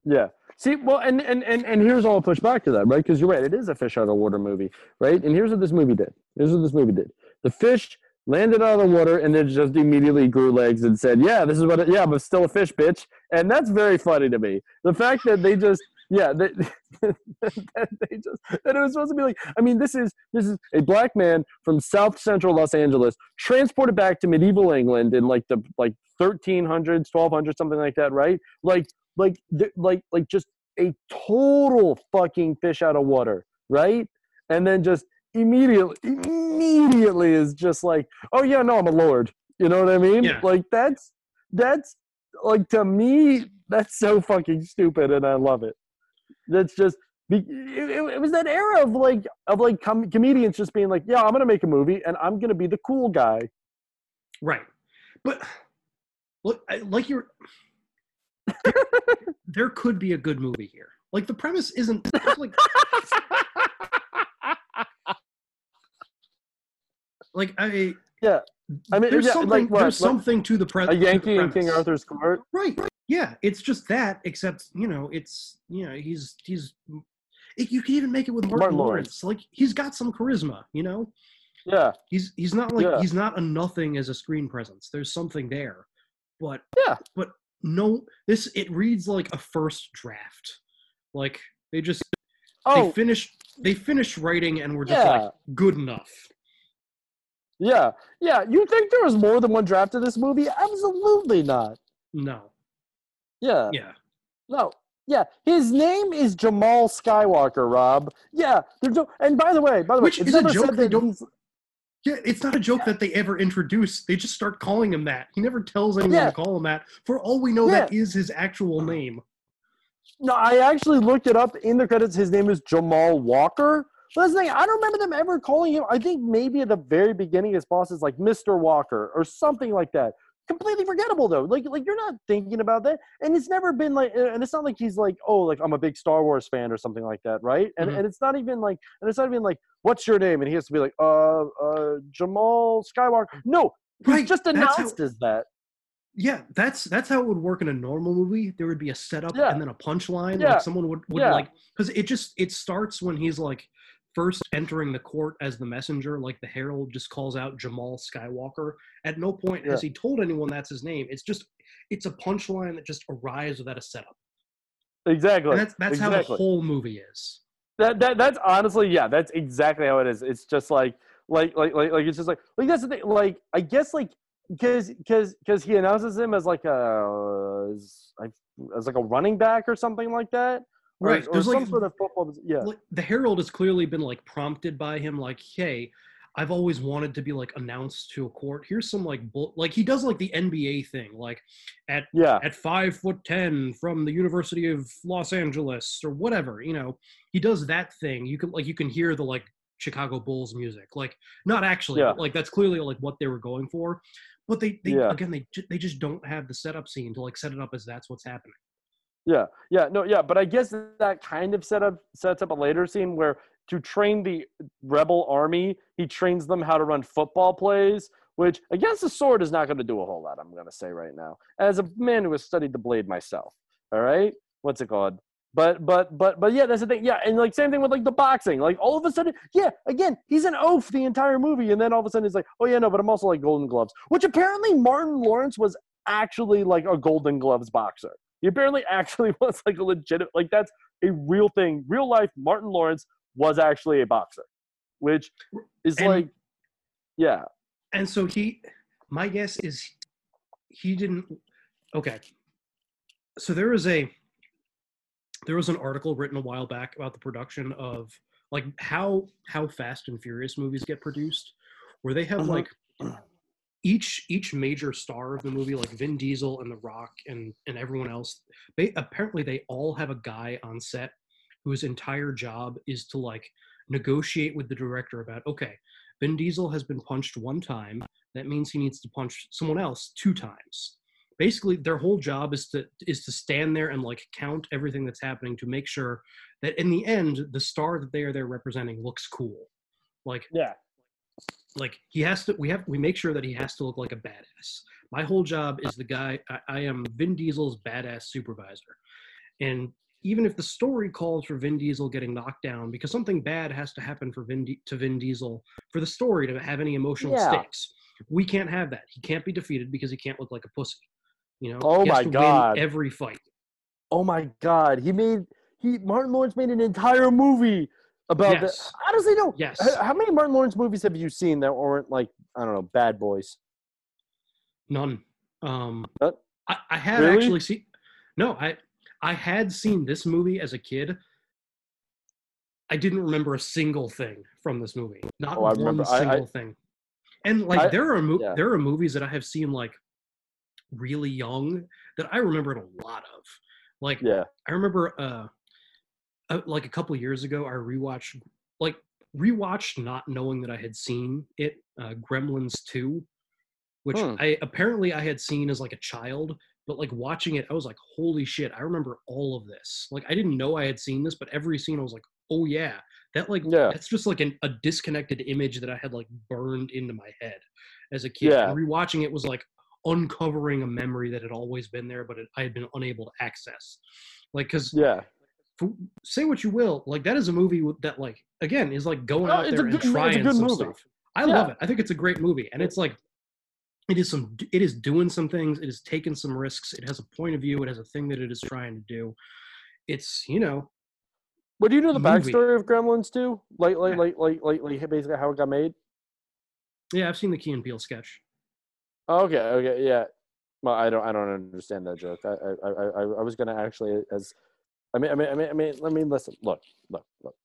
Yeah. See, well, and and and, and here's all push back to that, right? Because you're right, it is a fish out of water movie, right? And here's what this movie did. Here's what this movie did. The fish landed out of the water and then just immediately grew legs and said, "Yeah, this is what. It, yeah, but still a fish, bitch." And that's very funny to me. The fact that they just, yeah, they, that they just, that it was supposed to be like, I mean, this is this is a black man from South Central Los Angeles transported back to medieval England in like the like 1300s, 1200s, something like that, right? Like like like like just a total fucking fish out of water, right? And then just immediately immediately is just like, oh yeah, no, I'm a lord. You know what I mean? Yeah. Like that's that's like to me that's so fucking stupid, and I love it. That's just be- it, it- it was that era of like of like com- comedians just being like, yeah, I'm gonna make a movie and I'm gonna be the cool guy. Right. But look, I- like you're there could be a good movie here. Like the premise isn't like like I yeah. I mean, there's yeah, something like what, there's like something to the pre- a Yankee in King. Arthur's court. Right. Yeah, it's just that, except you know, it's you know, he's he's. It, you can even make it with Martin, Martin Lawrence. Like he's got some charisma, you know. Yeah. He's he's not like Yeah. he's not a nothing as a screen presence. There's something there, but yeah, but no, this it reads like a first draft. Like they just Oh. they finished they finished writing and were just like good enough. Yeah, yeah. You think there was more than one draft of this movie? Absolutely not. No. Yeah. Yeah. No. Yeah. His name is Jamal Skywalker, Rob. Yeah. There's no. And by the way, by the Which way, is it's a joke said they don't- Yeah, it's not a joke that they ever introduce. They just start calling him that. He never tells anyone Yeah. to call him that. For all we know, that is his actual name. No, I actually looked it up in the credits. His name is Jamal Walker. But that's the thing. I don't remember them ever calling him. I think maybe at the very beginning, his boss is like Mr. Walker or something like that. Completely forgettable though. Like, like you're not thinking about that, and it's never been like, and it's not like he's like, oh, like I'm a big Star Wars fan or something like that, right? And Mhm. and it's not even like, and it's not even like, what's your name? And he has to be like, uh, uh, Jamal Skywalker. No, Right, just that's how- announced as that. Yeah, that's that's how it would work in a normal movie. There would be a setup Yeah. and then a punchline. Yeah. Like someone would, would Yeah. like because it just it starts when he's like first entering the court as the messenger. Like the herald just calls out Jamal Skywalker. At no point has he told anyone that's his name. It's just it's a punchline that just arrives without a setup. Exactly. And that's that's how the whole movie is. That that that's honestly, yeah, that's exactly how it is. It's just like like like like, like it's just like like that's the thing. Like I guess like because because because he announces him as like a as, as like a running back or something like that. Or, Right, Or there's, some like- sort of football. Yeah. like the herald has clearly been like prompted by him like hey i've always wanted to be like announced to a court here's some like bull like he does like the nba thing like at Yeah. at five foot ten from the university of los angeles or whatever you know he does that thing you can like you can hear the like chicago bulls music like not actually Yeah. like that's clearly like what they were going for but they, they Yeah. again they they just don't have the setup scene to like set it up as that's what's happening Yeah, yeah, no, yeah, but I guess that kind of setup sets up a later scene where to train the rebel army, he trains them how to run football plays, which against the sword is not going to do a whole lot. I'm going to say right now, as a man who has studied the blade myself. All right, what's it called? But but but but yeah, that's the thing. Yeah, and like same thing with like the boxing. Like all of a sudden, yeah, again, he's an oaf the entire movie, and then all of a sudden he's like, oh yeah, no, but I'm also like Golden Gloves, which apparently Martin Lawrence was actually like a Golden Gloves boxer. He apparently actually was like a legit, like that's a real thing. Real life, Martin Lawrence was actually a boxer, which is And- like, yeah, And so he, my guess is he didn't. Okay. So there was a, there was an article written a while back about the production of like how how Fast and Furious movies get produced, where they have Mhm. like each each major star of the movie, like Vin Diesel and The Rock and and everyone else. They apparently they all have a guy on set whose entire job is to like negotiate with the director about okay Vin Diesel has been punched one time. That means he needs to punch someone else two times. Basically, their whole job is to is to stand there and like count everything that's happening to make sure that in the end, the star that they are there representing looks cool. Like yeah, like he has to. We have we make sure that he has to look like a badass. My whole job is the guy. I, I am Vin Diesel's badass supervisor, and even if the story calls for Vin Diesel getting knocked down because something bad has to happen for Vin to Vin Diesel for the story to have any emotional Yeah. stakes, we can't have that. He can't be defeated because he can't look like a pussy. You know. Oh my God. every fight. oh my god, he made he Martin Lawrence made an entire movie about Yes. that. Honestly, no. Yes. How many Martin Lawrence movies have you seen that weren't like I don't know, Bad Boys? None. Um, Uh, I, I had really? actually seen. No, I I had seen this movie as a kid. I didn't remember a single thing from this movie. Not Oh, I one remember- I- I- single thing. And like I- there are mo- yeah. there are movies that I have seen like really young that I remembered a lot of. Like Yeah. I remember uh like a couple years ago I rewatched like rewatched not knowing that I had seen it uh, Gremlins 2 which Hmm. I apparently I had seen as like a child but like watching it, I was like, holy shit, I remember all of this. Like I didn't know I had seen this, but every scene I was like, oh yeah, that like Yeah. that's just like an, a disconnected image that I had like burned into my head as a kid. Yeah. And rewatching it was like uncovering a memory that had always been there, but it, I had been unable to access. Like, because yeah, say what you will, like that is a movie that like again is like going Oh, out it's there and good- it's a trying some movie. stuff. I Yeah. love it. I think it's a great movie, and it's like it is some it is doing some things. It is taking some risks. It has a point of view. It has a thing that it is trying to do. It's you know But do you know the movie. backstory of Gremlins 2? Like, like, like, like, like, like, basically how it got made. yeah. I've seen the Key and Peele sketch. Okay, okay, yeah. Well, I don't, I don't understand that joke. I, I, I, I I was gonna actually, as, I mean, I mean, I mean, I mean, let me listen. Look, look, look.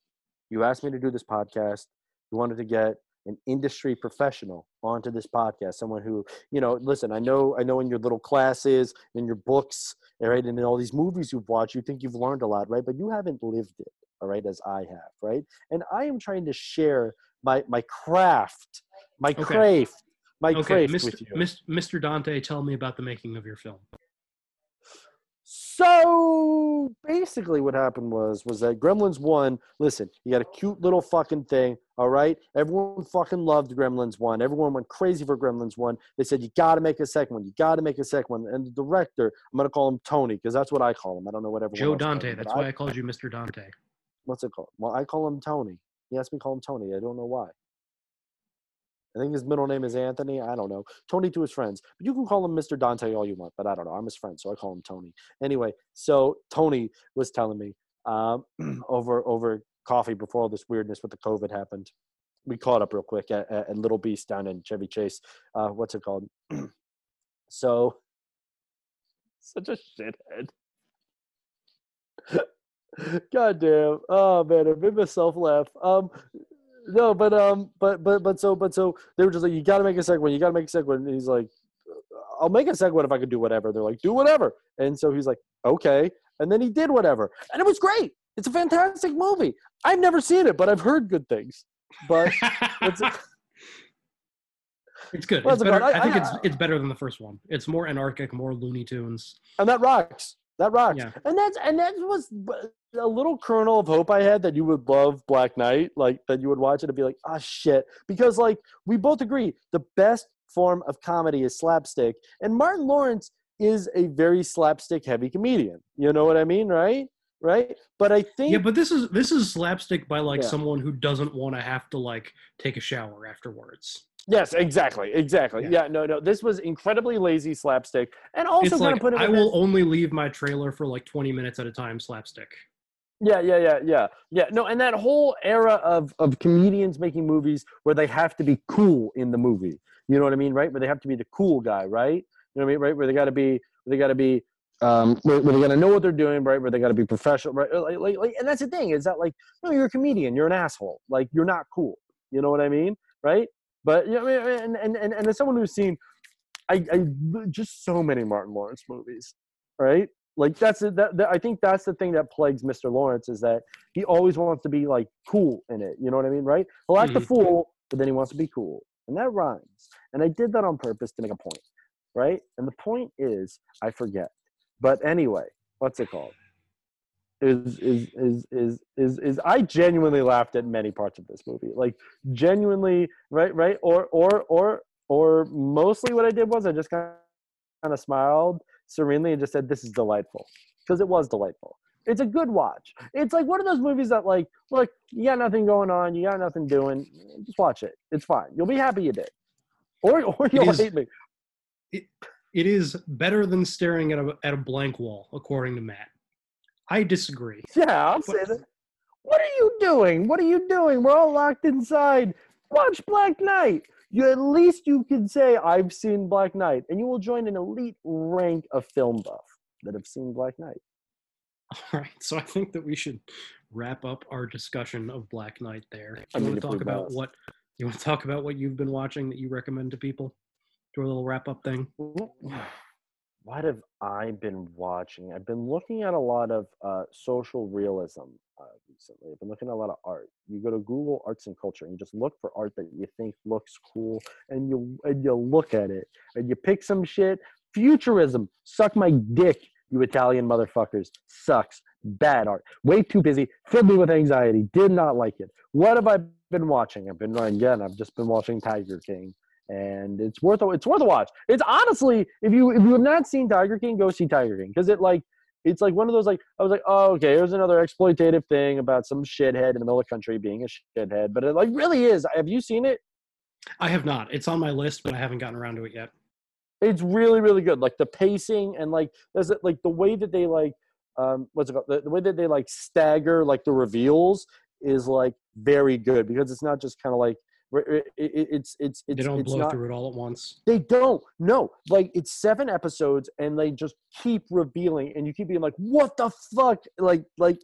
You asked me to do this podcast. You wanted to get an industry professional onto this podcast, someone who, you know, listen. I know, I know, in your little classes, in your books, right, and in all these movies you've watched, you think you've learned a lot, right? But you haven't lived it, all right, as I have, right? And I am trying to share my my craft, my Okay. craft, my okay, craft Mr. with you. Mr. Dante, tell me about the making of your film. So basically, what happened was was that Gremlins one. Listen, you got a cute little fucking thing. All right, everyone fucking loved Gremlins one. Everyone went crazy for Gremlins one. They said you got to make a second one. You got to make a second one. And the director, I'm gonna call him Tony because that's what I call him. I don't know what everyone Joe Dante. him, That's why I called you Mr. Dante. What's it called? Well, I call him Tony. He asked me to call him Tony. I don't know why. I think his middle name is Anthony. I don't know. Tony to his friends. But you can call him Mr. Dante all you want, but I don't know. I'm his friend, so I call him Tony. Anyway, so Tony was telling me um, over over coffee before all this weirdness with the COVID happened. We caught up real quick at, at, Little Beast down in Chevy Chase. Uh, what's it called? so, such a shithead. God damn. Oh man, I made myself laugh. Um no, but um but but but so but so they were just like, You gotta make a one, you gotta make a one. And he's like, I'll make a one if I can do whatever. They're like, do whatever. And so he's like, Okay. And then he did whatever. And it was great. It's a fantastic movie. I've never seen it, but I've heard good things. But it's, It's good. What's It's it better. I, I- think I- it's it's better than the first one. It's more anarchic, more Looney Tunes. and that rocks. That rocks. Yeah. And that's and that was a little kernel of hope I had that you would love Black Knight, like that you would watch it and be like, ah, shit, because like we both agree the best form of comedy is slapstick, and Martin Lawrence is a very slapstick heavy comedian. You know what I mean, right? Right. But I think Yeah, but this is this is slapstick by like Yeah. someone who doesn't want to have to like take a shower afterwards. Yes, exactly, exactly. Yeah. no, no, this was incredibly lazy slapstick, and also it's kind like of put it I will this- only leave my trailer for like 20 minutes at a time slapstick. Yeah, yeah, yeah, yeah, yeah. No, and that whole era of of comedians making movies where they have to be cool in the movie. You know what I mean, right? Where they have to be the cool guy, right? You know what I mean, right? Where they got to be, where they got to be, um, where, where they got to know what they're doing, right? Where they got to be professional, right? Like, like, like, and that's the thing is that like, no, you're a comedian, you're an asshole, like you're not cool. You know what I mean, right? But you know, I mean, and and and, and as someone who's seen, I, I just so many Martin Lawrence movies, right? Like that's the- that, that I think that's the thing that plagues Mr. Lawrence is that he always wants to be like cool in it. You know what I mean, right? He'll act a Mhm. fool, but then he wants to be cool, and that rhymes. And I did that on purpose to make a point, right? And the point is, I forget. But anyway, what's it called? Is is is is is is I genuinely laughed at many parts of this movie, like genuinely, right, right, or or or or mostly what I did was I just kind of smiled serenely and just said, "This is delightful," because it was delightful. It's a good watch. It's like one of those movies that, like, look, you got nothing going on, you got nothing doing, just watch it. It's fine. You'll be happy you did, or or you'll is- hate me. It, It is better than staring at a at a blank wall, according to Matt. I disagree. Yeah, I'll say that. What are you doing? What are you doing? We're all locked inside. Watch Black Knight. You at least you can say I've seen Black Knight, and you will join an elite rank of film buff that have seen Black Knight. All right, so I think that we should wrap up our discussion of Black Knight there. I You mean, want to talk about must. what you want to talk about what you've been watching that you recommend to people? Do a little wrap up thing. What have I been watching? I've been looking at a lot of uh, social realism uh, recently. I've been looking at a lot of art. You go to Google Arts and Culture and you just look for art that you think looks cool, and you and you look at it and you pick some shit. Futurism, suck my dick, you Italian motherfuckers. Sucks. Bad art. Way too busy. Filled me with anxiety. Did not like it. What have I been watching? I've been again. I've just been watching Tiger King, and it's worth a, it's worth a watch. It's honestly, if you if you have not seen Tiger King, go see Tiger King because it like it's like one of those like I was like, oh okay, here's another exploitative thing about some shithead in the middle of the country being a shithead, but it like really is. Have you seen it? I have not. It's on my list, but I haven't gotten around to it yet. It's really really good. Like the pacing and like there's like the way that they like um what's it called the, the way that they like stagger like the reveals is like very good because it's not just kind of like it, it, it's it's it's They don't it's blow not, through it all at once. They don't. No, like it's seven episodes, and they just keep revealing, and you keep being like, "What the fuck?" Like, like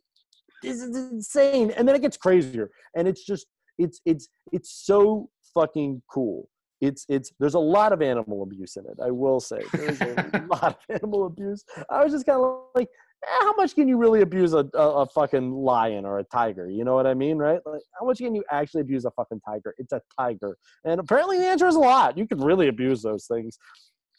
this is insane, and then it gets crazier, and it's just, it's, it's, it's so fucking cool. It's, it's. There's a lot of animal abuse in it. I will say there's a lot of animal abuse. I was just kind of like, how much can you really abuse a, a, a fucking lion or a tiger? You know what I mean, right? Like, how much can you actually abuse a fucking tiger? It's a tiger, and apparently the answer is a lot. You can really abuse those things,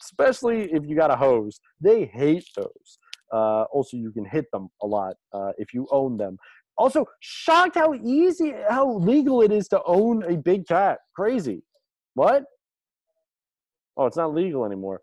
especially if you got a hose. They hate those. Uh, also, you can hit them a lot uh, if you own them. Also, shocked how easy, how legal it is to own a big cat. Crazy. What? Oh, it's not legal anymore.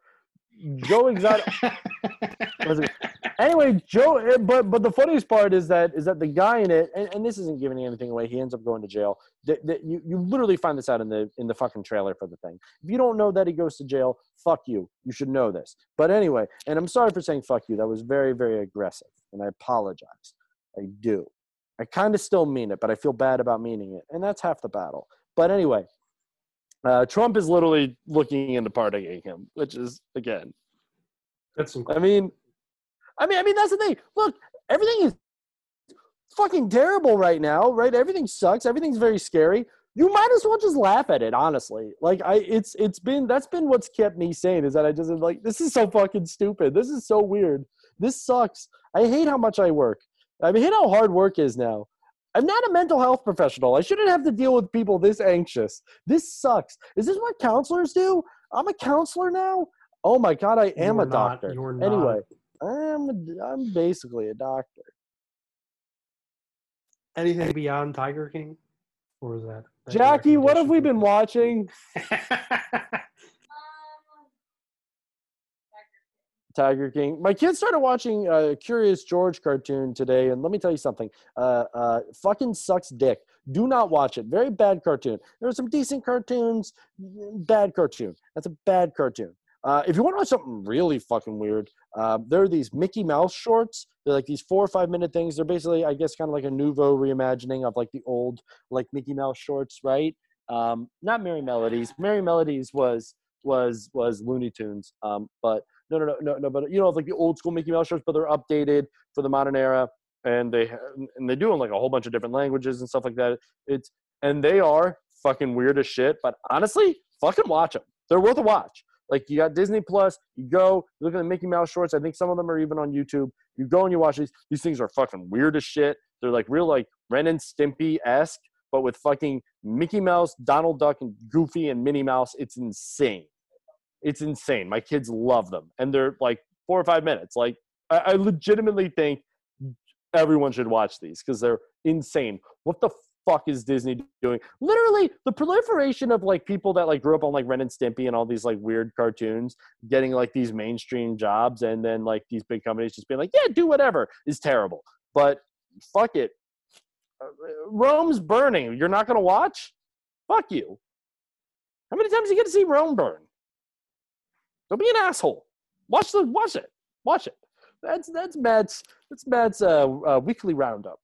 Joe Exotic. anyway, Joe. eh, But but the funniest part is that is that the guy in it, and, and this isn't giving anything away. He ends up going to jail. That, that you you literally find this out in the in the fucking trailer for the thing. If you don't know that he goes to jail, fuck you. You should know this. But anyway, and I'm sorry for saying fuck you. That was very very aggressive, and I apologize. I do. I kind of still mean it, but I feel bad about meaning it, and that's half the battle. But anyway, uh, Trump is literally looking into pardoning him, which is again That's I mean, I mean, I mean, that's the thing. Look, everything is fucking terrible right now, right? Everything sucks. Everything's very scary. You might as well just laugh at it, honestly. Like I, it's it's been that's been what's kept me sane is that I just like this is so fucking stupid. This is so weird. This sucks. I hate how much I work. I hate how hard work is now. I'm not a mental health professional. I shouldn't have to deal with people this anxious. This sucks. Is this what counselors do? I'm a counselor now. Oh my god, I am You're a not. doctor. You're not. Anyway, I'm a, I'm basically a doctor. Anything beyond Tiger King, or is that? that Jackie, what have we been watching? Tiger King. My kids started watching a Curious George cartoon today, and let me tell you something. Uh, uh, fucking sucks dick. Do not watch it. Very bad cartoon. There are some decent cartoons. Bad cartoon. That's a bad cartoon. Uh, if you want to watch something really fucking weird, uh, there are these Mickey Mouse shorts. They're like these four or five minute things. They're basically, I guess, kind of like a nouveau reimagining of like the old like Mickey Mouse shorts, right? Um, not Merrie Melodies. Merrie Melodies was was was Looney Tunes. Um, but no, no, no, no, no. But you know, like the old school Mickey Mouse shorts, but they're updated for the modern era, and they and they do in like a whole bunch of different languages and stuff like that. It's and they are fucking weird as shit. But honestly, fucking watch them. They're worth a watch. Like you got Disney Plus, you go you look at the Mickey Mouse shorts. I think some of them are even on YouTube. You go and you watch these. These things are fucking weird as shit. They're like real like Ren and Stimpy esque, but with fucking Mickey Mouse, Donald Duck, and Goofy and Minnie Mouse. It's insane. It's insane. My kids love them, and they're like four or five minutes. Like I, I legitimately think everyone should watch these because they're insane. What the fuck is Disney doing? Literally, the proliferation of like people that like grew up on like Ren and Stimpy and all these like weird cartoons getting like these mainstream jobs, and then like these big companies just being like, yeah, do whatever is terrible. But fuck it, Uh, Rome's burning. You're not gonna watch? Fuck you. How many times you get to see Rome burn? Don't be an asshole. Watch the watch it. Watch it. That's that's Matt's that's Matt's uh, uh, weekly roundup.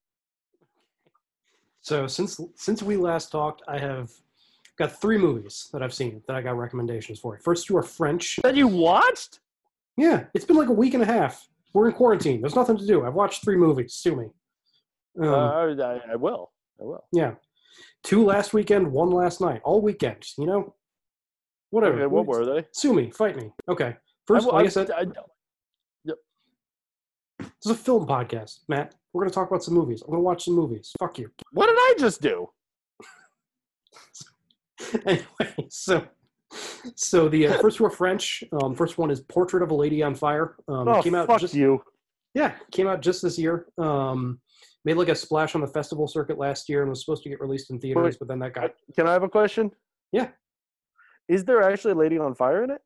So since since we last talked, I have got three movies that I've seen that I got recommendations for. First two are French. That you watched? Yeah, it's been like a week and a half. We're in quarantine. There's nothing to do. I've watched three movies. Sue me. Um, uh, I, I will. I will. yeah, two last weekend, one last night. All weekend. You know, whatever. Okay, what were they? Sue me. Fight me. Okay. First, I- like I, I- said, I- this is a film podcast, Matt. We're gonna talk about some movies. I'm gonna watch some movies. Fuck you. What did I just do? anyway, so So the uh, first two are French. Um, first one is Portrait of a Lady on Fire. Um, oh, it came out fuck just you. yeah, came out just this year. Um, made like a splash on the festival circuit last year and was supposed to get released in theaters, Wait. but then that got Can I have a question? Yeah. Is there actually a lady on fire in it?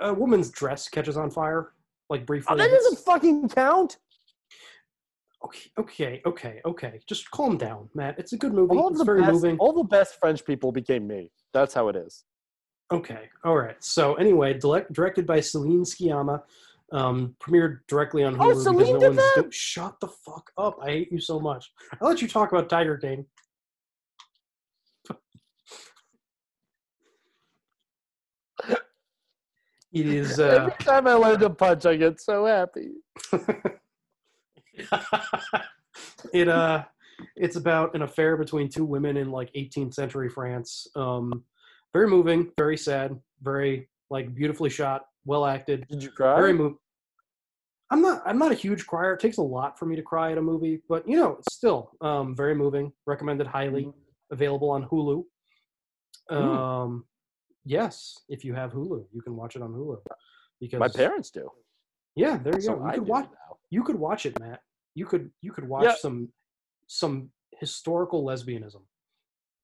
a woman's dress catches on fire, like briefly. Oh, that doesn't fucking count. Okay, okay, okay, okay. Just calm down, Matt. It's a good movie. All it's the very best, moving. all the best French people became me. That's how it is. Okay, all right. So anyway, direct, directed by Celine Sciamma, um, premiered directly on Hulu. Oh, Celine no did that? Shut the fuck up! I hate you so much. I'll let you talk about Tiger King. It is. Uh, Every time I land a punch, I get so happy. it uh it's about an affair between two women in like 18th century France. Um very moving, very sad, very like beautifully shot, well acted. Did you cry? Very move. I'm not I'm not a huge crier. It takes a lot for me to cry at a movie, but you know, it's still um very moving. Recommended highly. Mm-hmm. Available on Hulu. Mm. Yes, if you have Hulu, you can watch it on Hulu. Because My parents do. yeah, there you So go. You I could watch. You could watch it, Matt. You could. You could watch Yeah. some some historical lesbianism.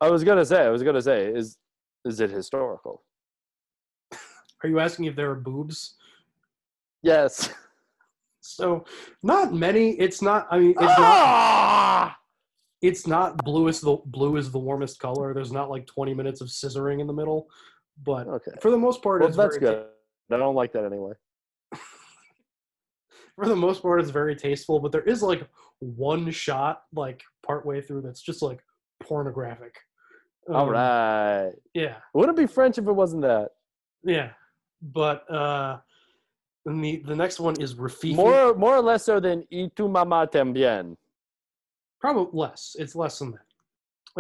I was gonna say. I was gonna say. Is is it historical? Are you asking if there are boobs? Yes. So, not many. It's not. I mean, it's Ah! not. It's not blue is the blue is the warmest color. There's not like 20 minutes of scissoring in the middle, but Okay. for the most part, Well, it's that's very good. I don't like that anyway. for the most part, it's very tasteful. But there is like one shot, like partway through, that's just like pornographic. All Um, right. Yeah. Wouldn't be French if it wasn't that? Yeah, but uh, and the the next one is Rififi. More, more or less so than "Y tu mamá también." probably less. It's less than that.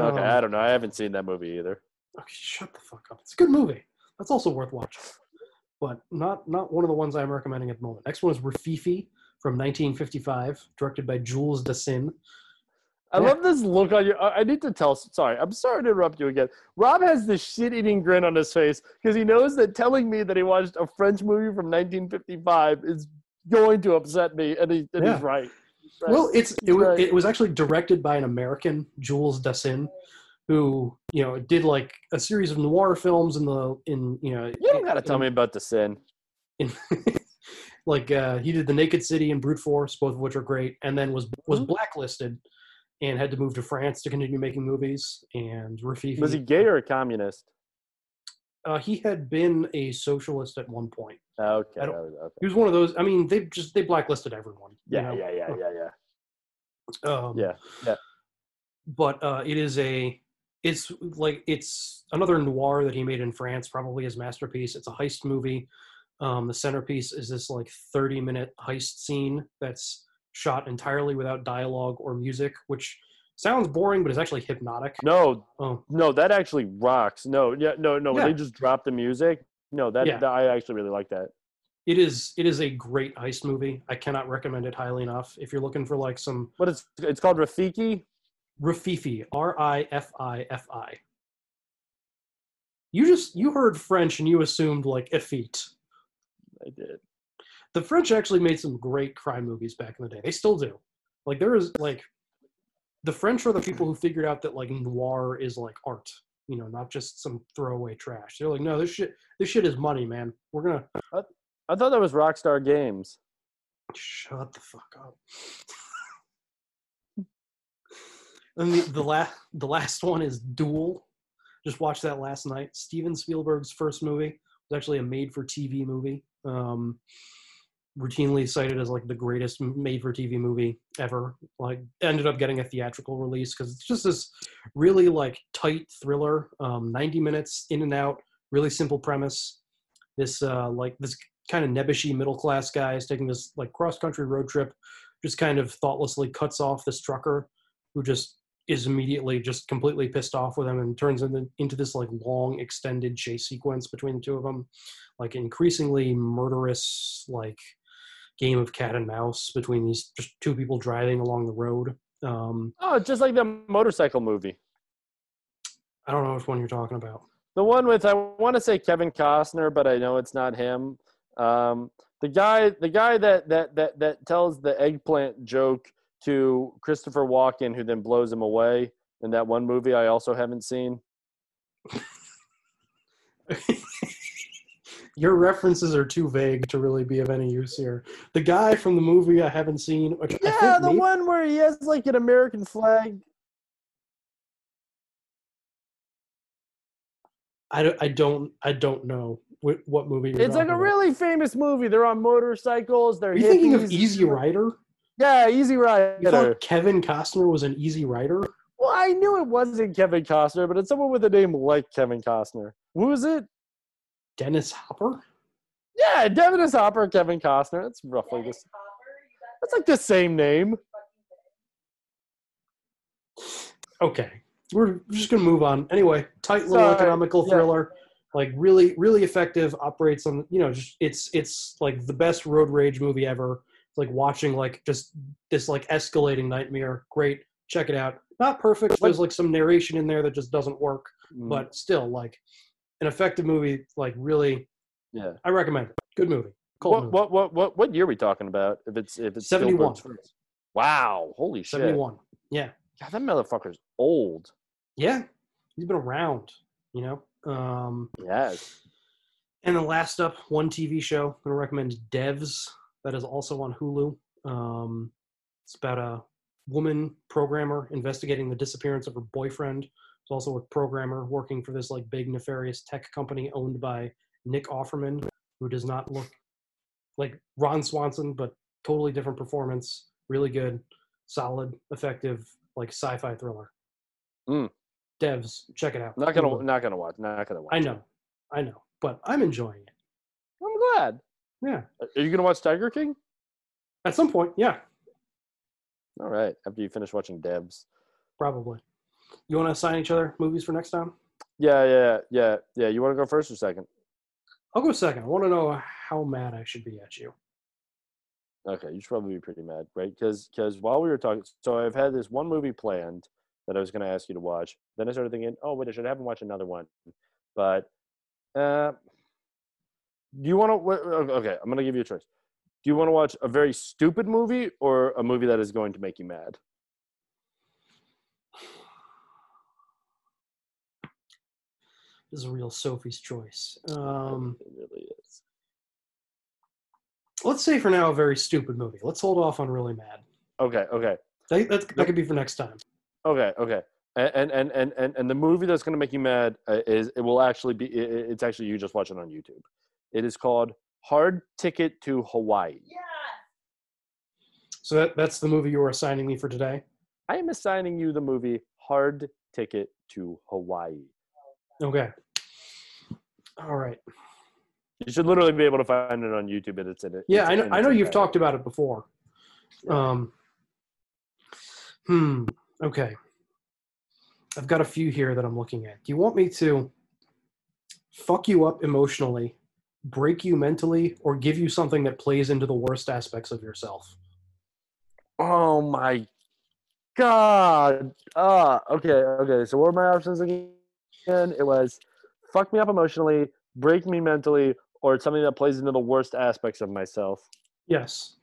Okay, Um, I don't know. I haven't seen that movie either. Okay, shut the fuck up. It's a good movie. That's also worth watching, but not not one of the ones I'm recommending at the moment. Next one is Rififi from 1955, directed by Jules Dassin. I love this look on your. I I need to tell. Sorry, I'm sorry to interrupt you again. Rob has this shit-eating grin on his face because he knows that telling me that he watched a French movie from 1955 is going to upset me, and, he, and Yeah. he's right. Right. Well, it's it, right. it was actually directed by an American, Jules Dassin, who you know did like a series of noir films in the in you know you don't got to tell me about the sin. in like uh, he did the Naked City and Brute Force, both of which are great, and then was was Mm-hmm. blacklisted and had to move to France to continue making movies. And Rififi Was he gay or a communist? Uh, he had been a socialist at one point. Okay, okay. He was one of those. I mean, they just they blacklisted everyone. you Yeah, know? yeah, yeah, yeah, yeah. Um, Yeah, yeah. but uh, it is a it's like it's another noir that he made in France, probably his masterpiece. It's a heist movie. Um, the centerpiece is this like 30 minute heist scene that's shot entirely without dialogue or music, which sounds boring, but is actually hypnotic. No, Oh. no, that actually rocks. No, yeah, no, no. When Yeah. they just drop the music, no, that, Yeah. that I actually really like that. It is it is a great heist movie. I cannot recommend it highly enough. If you're looking for like some What is it's called Rafiki? Rififi, R I F I F I. You just you heard French and you assumed like effete. I did. The French actually made some great crime movies back in the day. They still do. Like there is like the French are the people who figured out that like noir is like art, you know, not just some throwaway trash. They're like, no, this shit this shit is money, man. We're gonna I thought that was Rockstar Games. Shut the fuck up. and the, the last the last one is Duel. Just watched that last night. Steven Spielberg's first movie was actually a made-for-TV movie. Um, routinely cited as like the greatest made-for-TV movie ever. Like ended up getting a theatrical release because it's just this really like tight thriller. Um, 90 minutes in and out. Really simple premise. This uh, like this kind of nebbishy middle class guy is taking this like cross country road trip, just kind of thoughtlessly cuts off this trucker who just is immediately just completely pissed off with him and turns into, into this like long extended chase sequence between the two of them, like increasingly murderous like game of cat and mouse between these just two people driving along the road. Um, Oh, just like the motorcycle movie. I don't know which one you're talking about. the one with I want to say Kevin Costner, but I know it's not him. Um, the guy, the guy that that that that tells the eggplant joke to Christopher Walken, who then blows him away in that one movie I also haven't seen. Your references are too vague to really be of any use here. The guy from the movie I haven't seen, Yeah, the maybe- one where he has like an American flag. I don't, I don't, I don't know what, movie. It's like a about. really famous movie. They're on motorcycles. They're Are you thinking of. Easy Rider? Yeah, Easy Rider. You thought Kevin Costner was an Easy Rider? Well, I knew it wasn't Kevin Costner, but it's someone with a name like Kevin Costner. Who is it? Dennis Hopper. Yeah, Dennis Hopper, Kevin Costner. That's roughly this. That's like the same name. Okay, we're just gonna move on. Anyway, tight little Sorry, economical yeah. thriller, like really, really effective. Operates on you know, just it's it's like the best road rage movie ever. It's like watching like just this like escalating nightmare. Great, check it out. Not perfect. There's like some narration in there that just doesn't work, Mm. but still like an effective movie. Like really, Yeah. I recommend it. Good movie. Cold What, movie. what what what what year are we talking about? If it's if it's 71. Wow, holy shit! 71. Yeah. God, that motherfucker's old. Yeah, he's been around. You know. Um, yes. And the last up, one TV show I'm gonna recommend Devs. That is also on Hulu. Um, it's about a woman programmer investigating the disappearance of her boyfriend. It's also a programmer working for this like big nefarious tech company owned by Nick Offerman, who does not look like Ron Swanson, but totally different performance. Really good, solid, effective, like sci-fi thriller. Mm. Devs, check it out. Not gonna not gonna watch. Not gonna watch. I know, I know, but I'm enjoying it. I'm glad. Yeah. Are you gonna watch Tiger King? At some point, yeah, All right. After you finish watching Devs. probably. You want to assign each other movies for next time? Yeah, yeah, yeah, yeah. You want to go first or second? I'll go second. I want to know how mad I should be at you. Okay, you should probably be pretty mad, right? Because because while we were talking, so I've had this one movie planned that I was going to ask you to watch. Then I started thinking, oh wait, I should have him watch another one. But uh, do you want to? Okay, I'm going to give you a choice. Do you want to watch a very stupid movie or a movie that is going to make you mad? This is a real Sophie's choice. Um, it really is. let's say for now a very stupid movie. Let's hold off on really mad. Okay, okay, That, that could be for next time. okay, okay. And and and and and the movie that's going to make you mad uh, is it will actually be it's actually you just watch it on YouTube. It is called Hard Ticket to Hawaii. Yeah. So that, that's the movie you were assigning me for today. I am assigning you the movie Hard Ticket to Hawaii. Okay. All right. You should literally be able to find it on YouTube, and it's in it. Yeah, I know. I know you've talked about it before. Um. Hmm. Okay. I've got a few here that I'm looking at. Do you want me to fuck you up emotionally, break you mentally, or give you something that plays into the worst aspects of yourself? Oh my god. Ah, okay, okay. So what were my options again? It was fuck me up emotionally, break me mentally, or it's something that plays into the worst aspects of myself. Yes.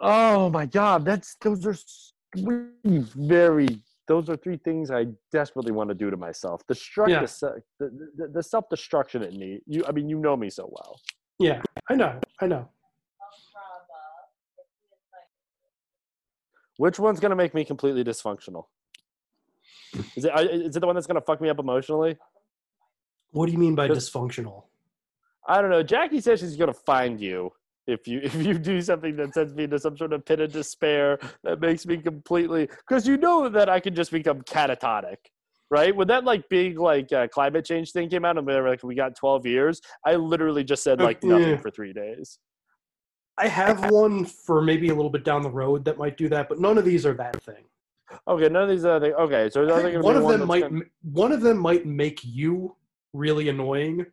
Oh my god, that's those are very those are three things I desperately want to do to myself. Destruct Yeah. the, the, the, self destruction in me. You, I mean, you know me so well. Yeah, I know. I know. Which one's gonna make me completely dysfunctional? Is it is it the one that's gonna fuck me up emotionally? What do you mean by dysfunctional? I don't know. Jackie says she's gonna find you if you if you do something that sends me into some sort of pit of despair that makes me completely because you know that I can just become catatonic, right? When that like big like uh, climate change thing came out and we were like we got twelve years, I literally just said like nothing Yeah. for three days. I have one for maybe a little bit down the road that might do that, but none of these are that thing. Okay, none of these other things. Okay, so I I think think one of them that's might gonna- m one of them might make you really annoying,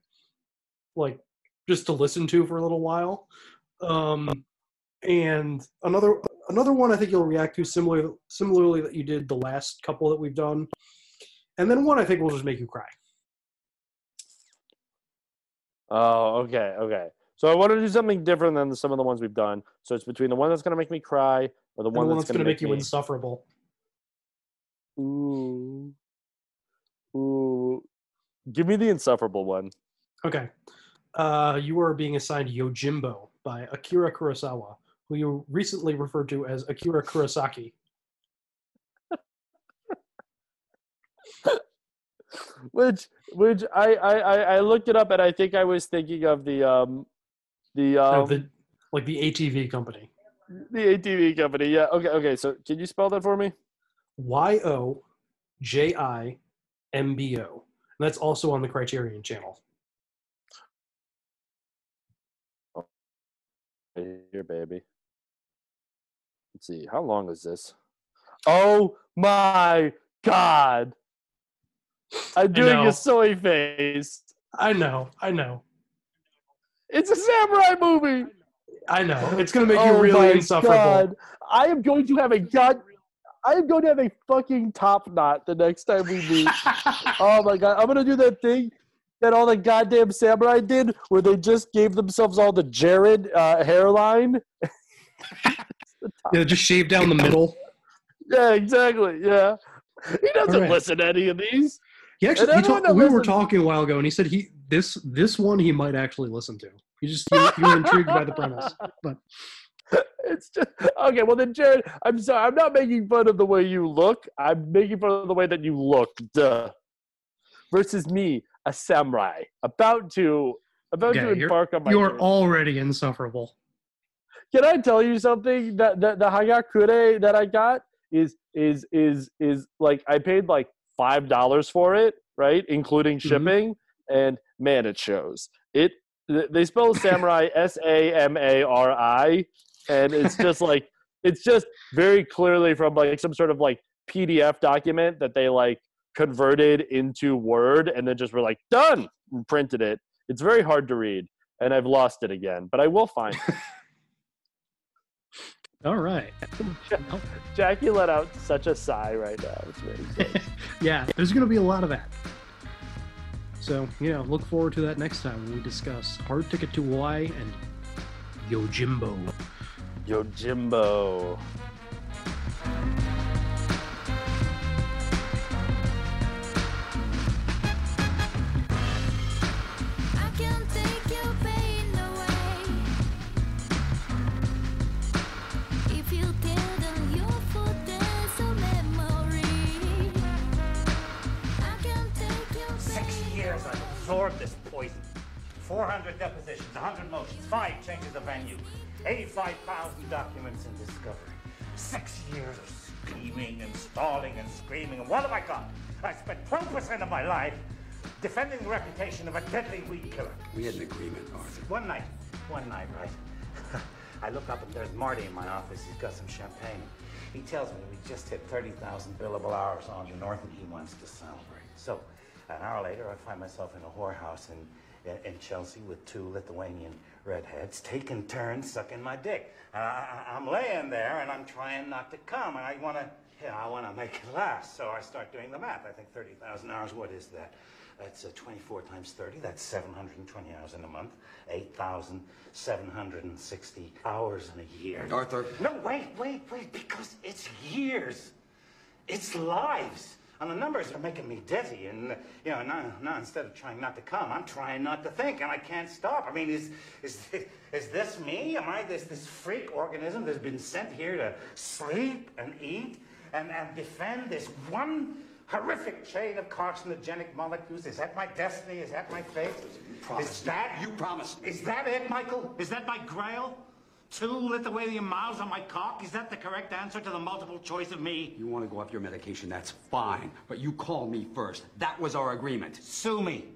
like just to listen to for a little while. Um, and another another one I think you'll react to similar similarly that you did the last couple that we've done and then one I think will just make you cry. Oh, okay, okay. So I want to do something different than some of the ones we've done. So it's between the one that's gonna make me cry or the one the one that's, that's going to make you me... insufferable. Ooh, ooh. Give me the insufferable one. Okay. Uh, you are being assigned Yojimbo by Akira Kurosawa, who you recently referred to as Akira Kurosaki. which which I, I I looked it up and I think I was thinking of the um the Uh, um the, like the ATV company. the ATV company. Yeah. Okay. Okay. So can you spell that for me? Y O J I M B O. And that's also on the Criterion channel. Here, baby. Let's see. How long is this? Oh my god! I'm doing a soy face. I know. I know. It's a samurai movie. I know. It's going to make you Oh really my insufferable. God. I am going to have a god. I am going to have a fucking top knot the next time we meet. oh my god! I'm gonna do that thing that all the goddamn samurai did, where they just gave themselves all the Jared uh, hairline. Yeah, just shave down the middle. Yeah, exactly. Yeah, he doesn't Alright. listen to any of these. He actually, he talk, we were talking a while ago, and he said he this this one he might actually listen to. He just you, you were intrigued by the premise, but It's just okay. Well, then, Jared, I'm sorry. I'm not making fun of the way you look. I'm making fun of the way that you look. Duh. Versus me, a samurai, about to about yeah, to embark on my. you're journey. already insufferable. Can I tell you something? That the, the Hagakure that I got is is is is like I paid like five dollars for it, right, including Mm-hmm. shipping, and man, it shows. It they spell samurai S A M A R I, and it's just like it's just very clearly from like some sort of like PDF document that they like converted into Word and then just were like done and printed it. It's very hard to read, and I've lost it again, but I will find it. All right. Jackie let out such a sigh right now. It's very. Yeah, there's going to be a lot of that. So, you know, look forward to that next time when we discuss Hard Ticket to Hawaii and Yojimbo. Yo, years this poison. 400 depositions, 100 motions, five changes of venue, 85,000 documents in discovery. Six years of scheming and stalling and screaming. And what have I got? I spent 12% of my life defending the reputation of a deadly weed killer. We had an agreement, Arthur. One night, one night, right? I look up and there's Marty in my office. He's got some champagne. He tells me we just hit 30,000 billable hours on the North and he wants to celebrate. So, an hour later, I find myself in a whorehouse in, in, in Chelsea with two Lithuanian redheads taking turns sucking my dick. And I, I'm laying there and I'm trying not to come, and I want to, yeah, I want to make it last. So I start doing the math. I think 30,000 hours. What is that? That's uh, 24 times 30. That's 720 hours in a month. 8,760 hours in a year. Arthur. No, wait, wait, wait, because it's years. It's lives. And the numbers are making me dizzy. And, you know, now, now instead of trying not to come, I'm trying not to think, and I can't stop. I mean, is, is, is this me? Am I this, this freak organism that's been sent here to sleep and eat and, and defend this one horrific chain of carcinogenic molecules? Is that my destiny? Is that my fate? Is that You promised me. Is that it, Michael? Is that my grail? Two Lithuanian miles on my cock? Is that the correct answer to the multiple choice of me? You want to go off your medication, that's fine. But you call me first. That was our agreement. Sue me.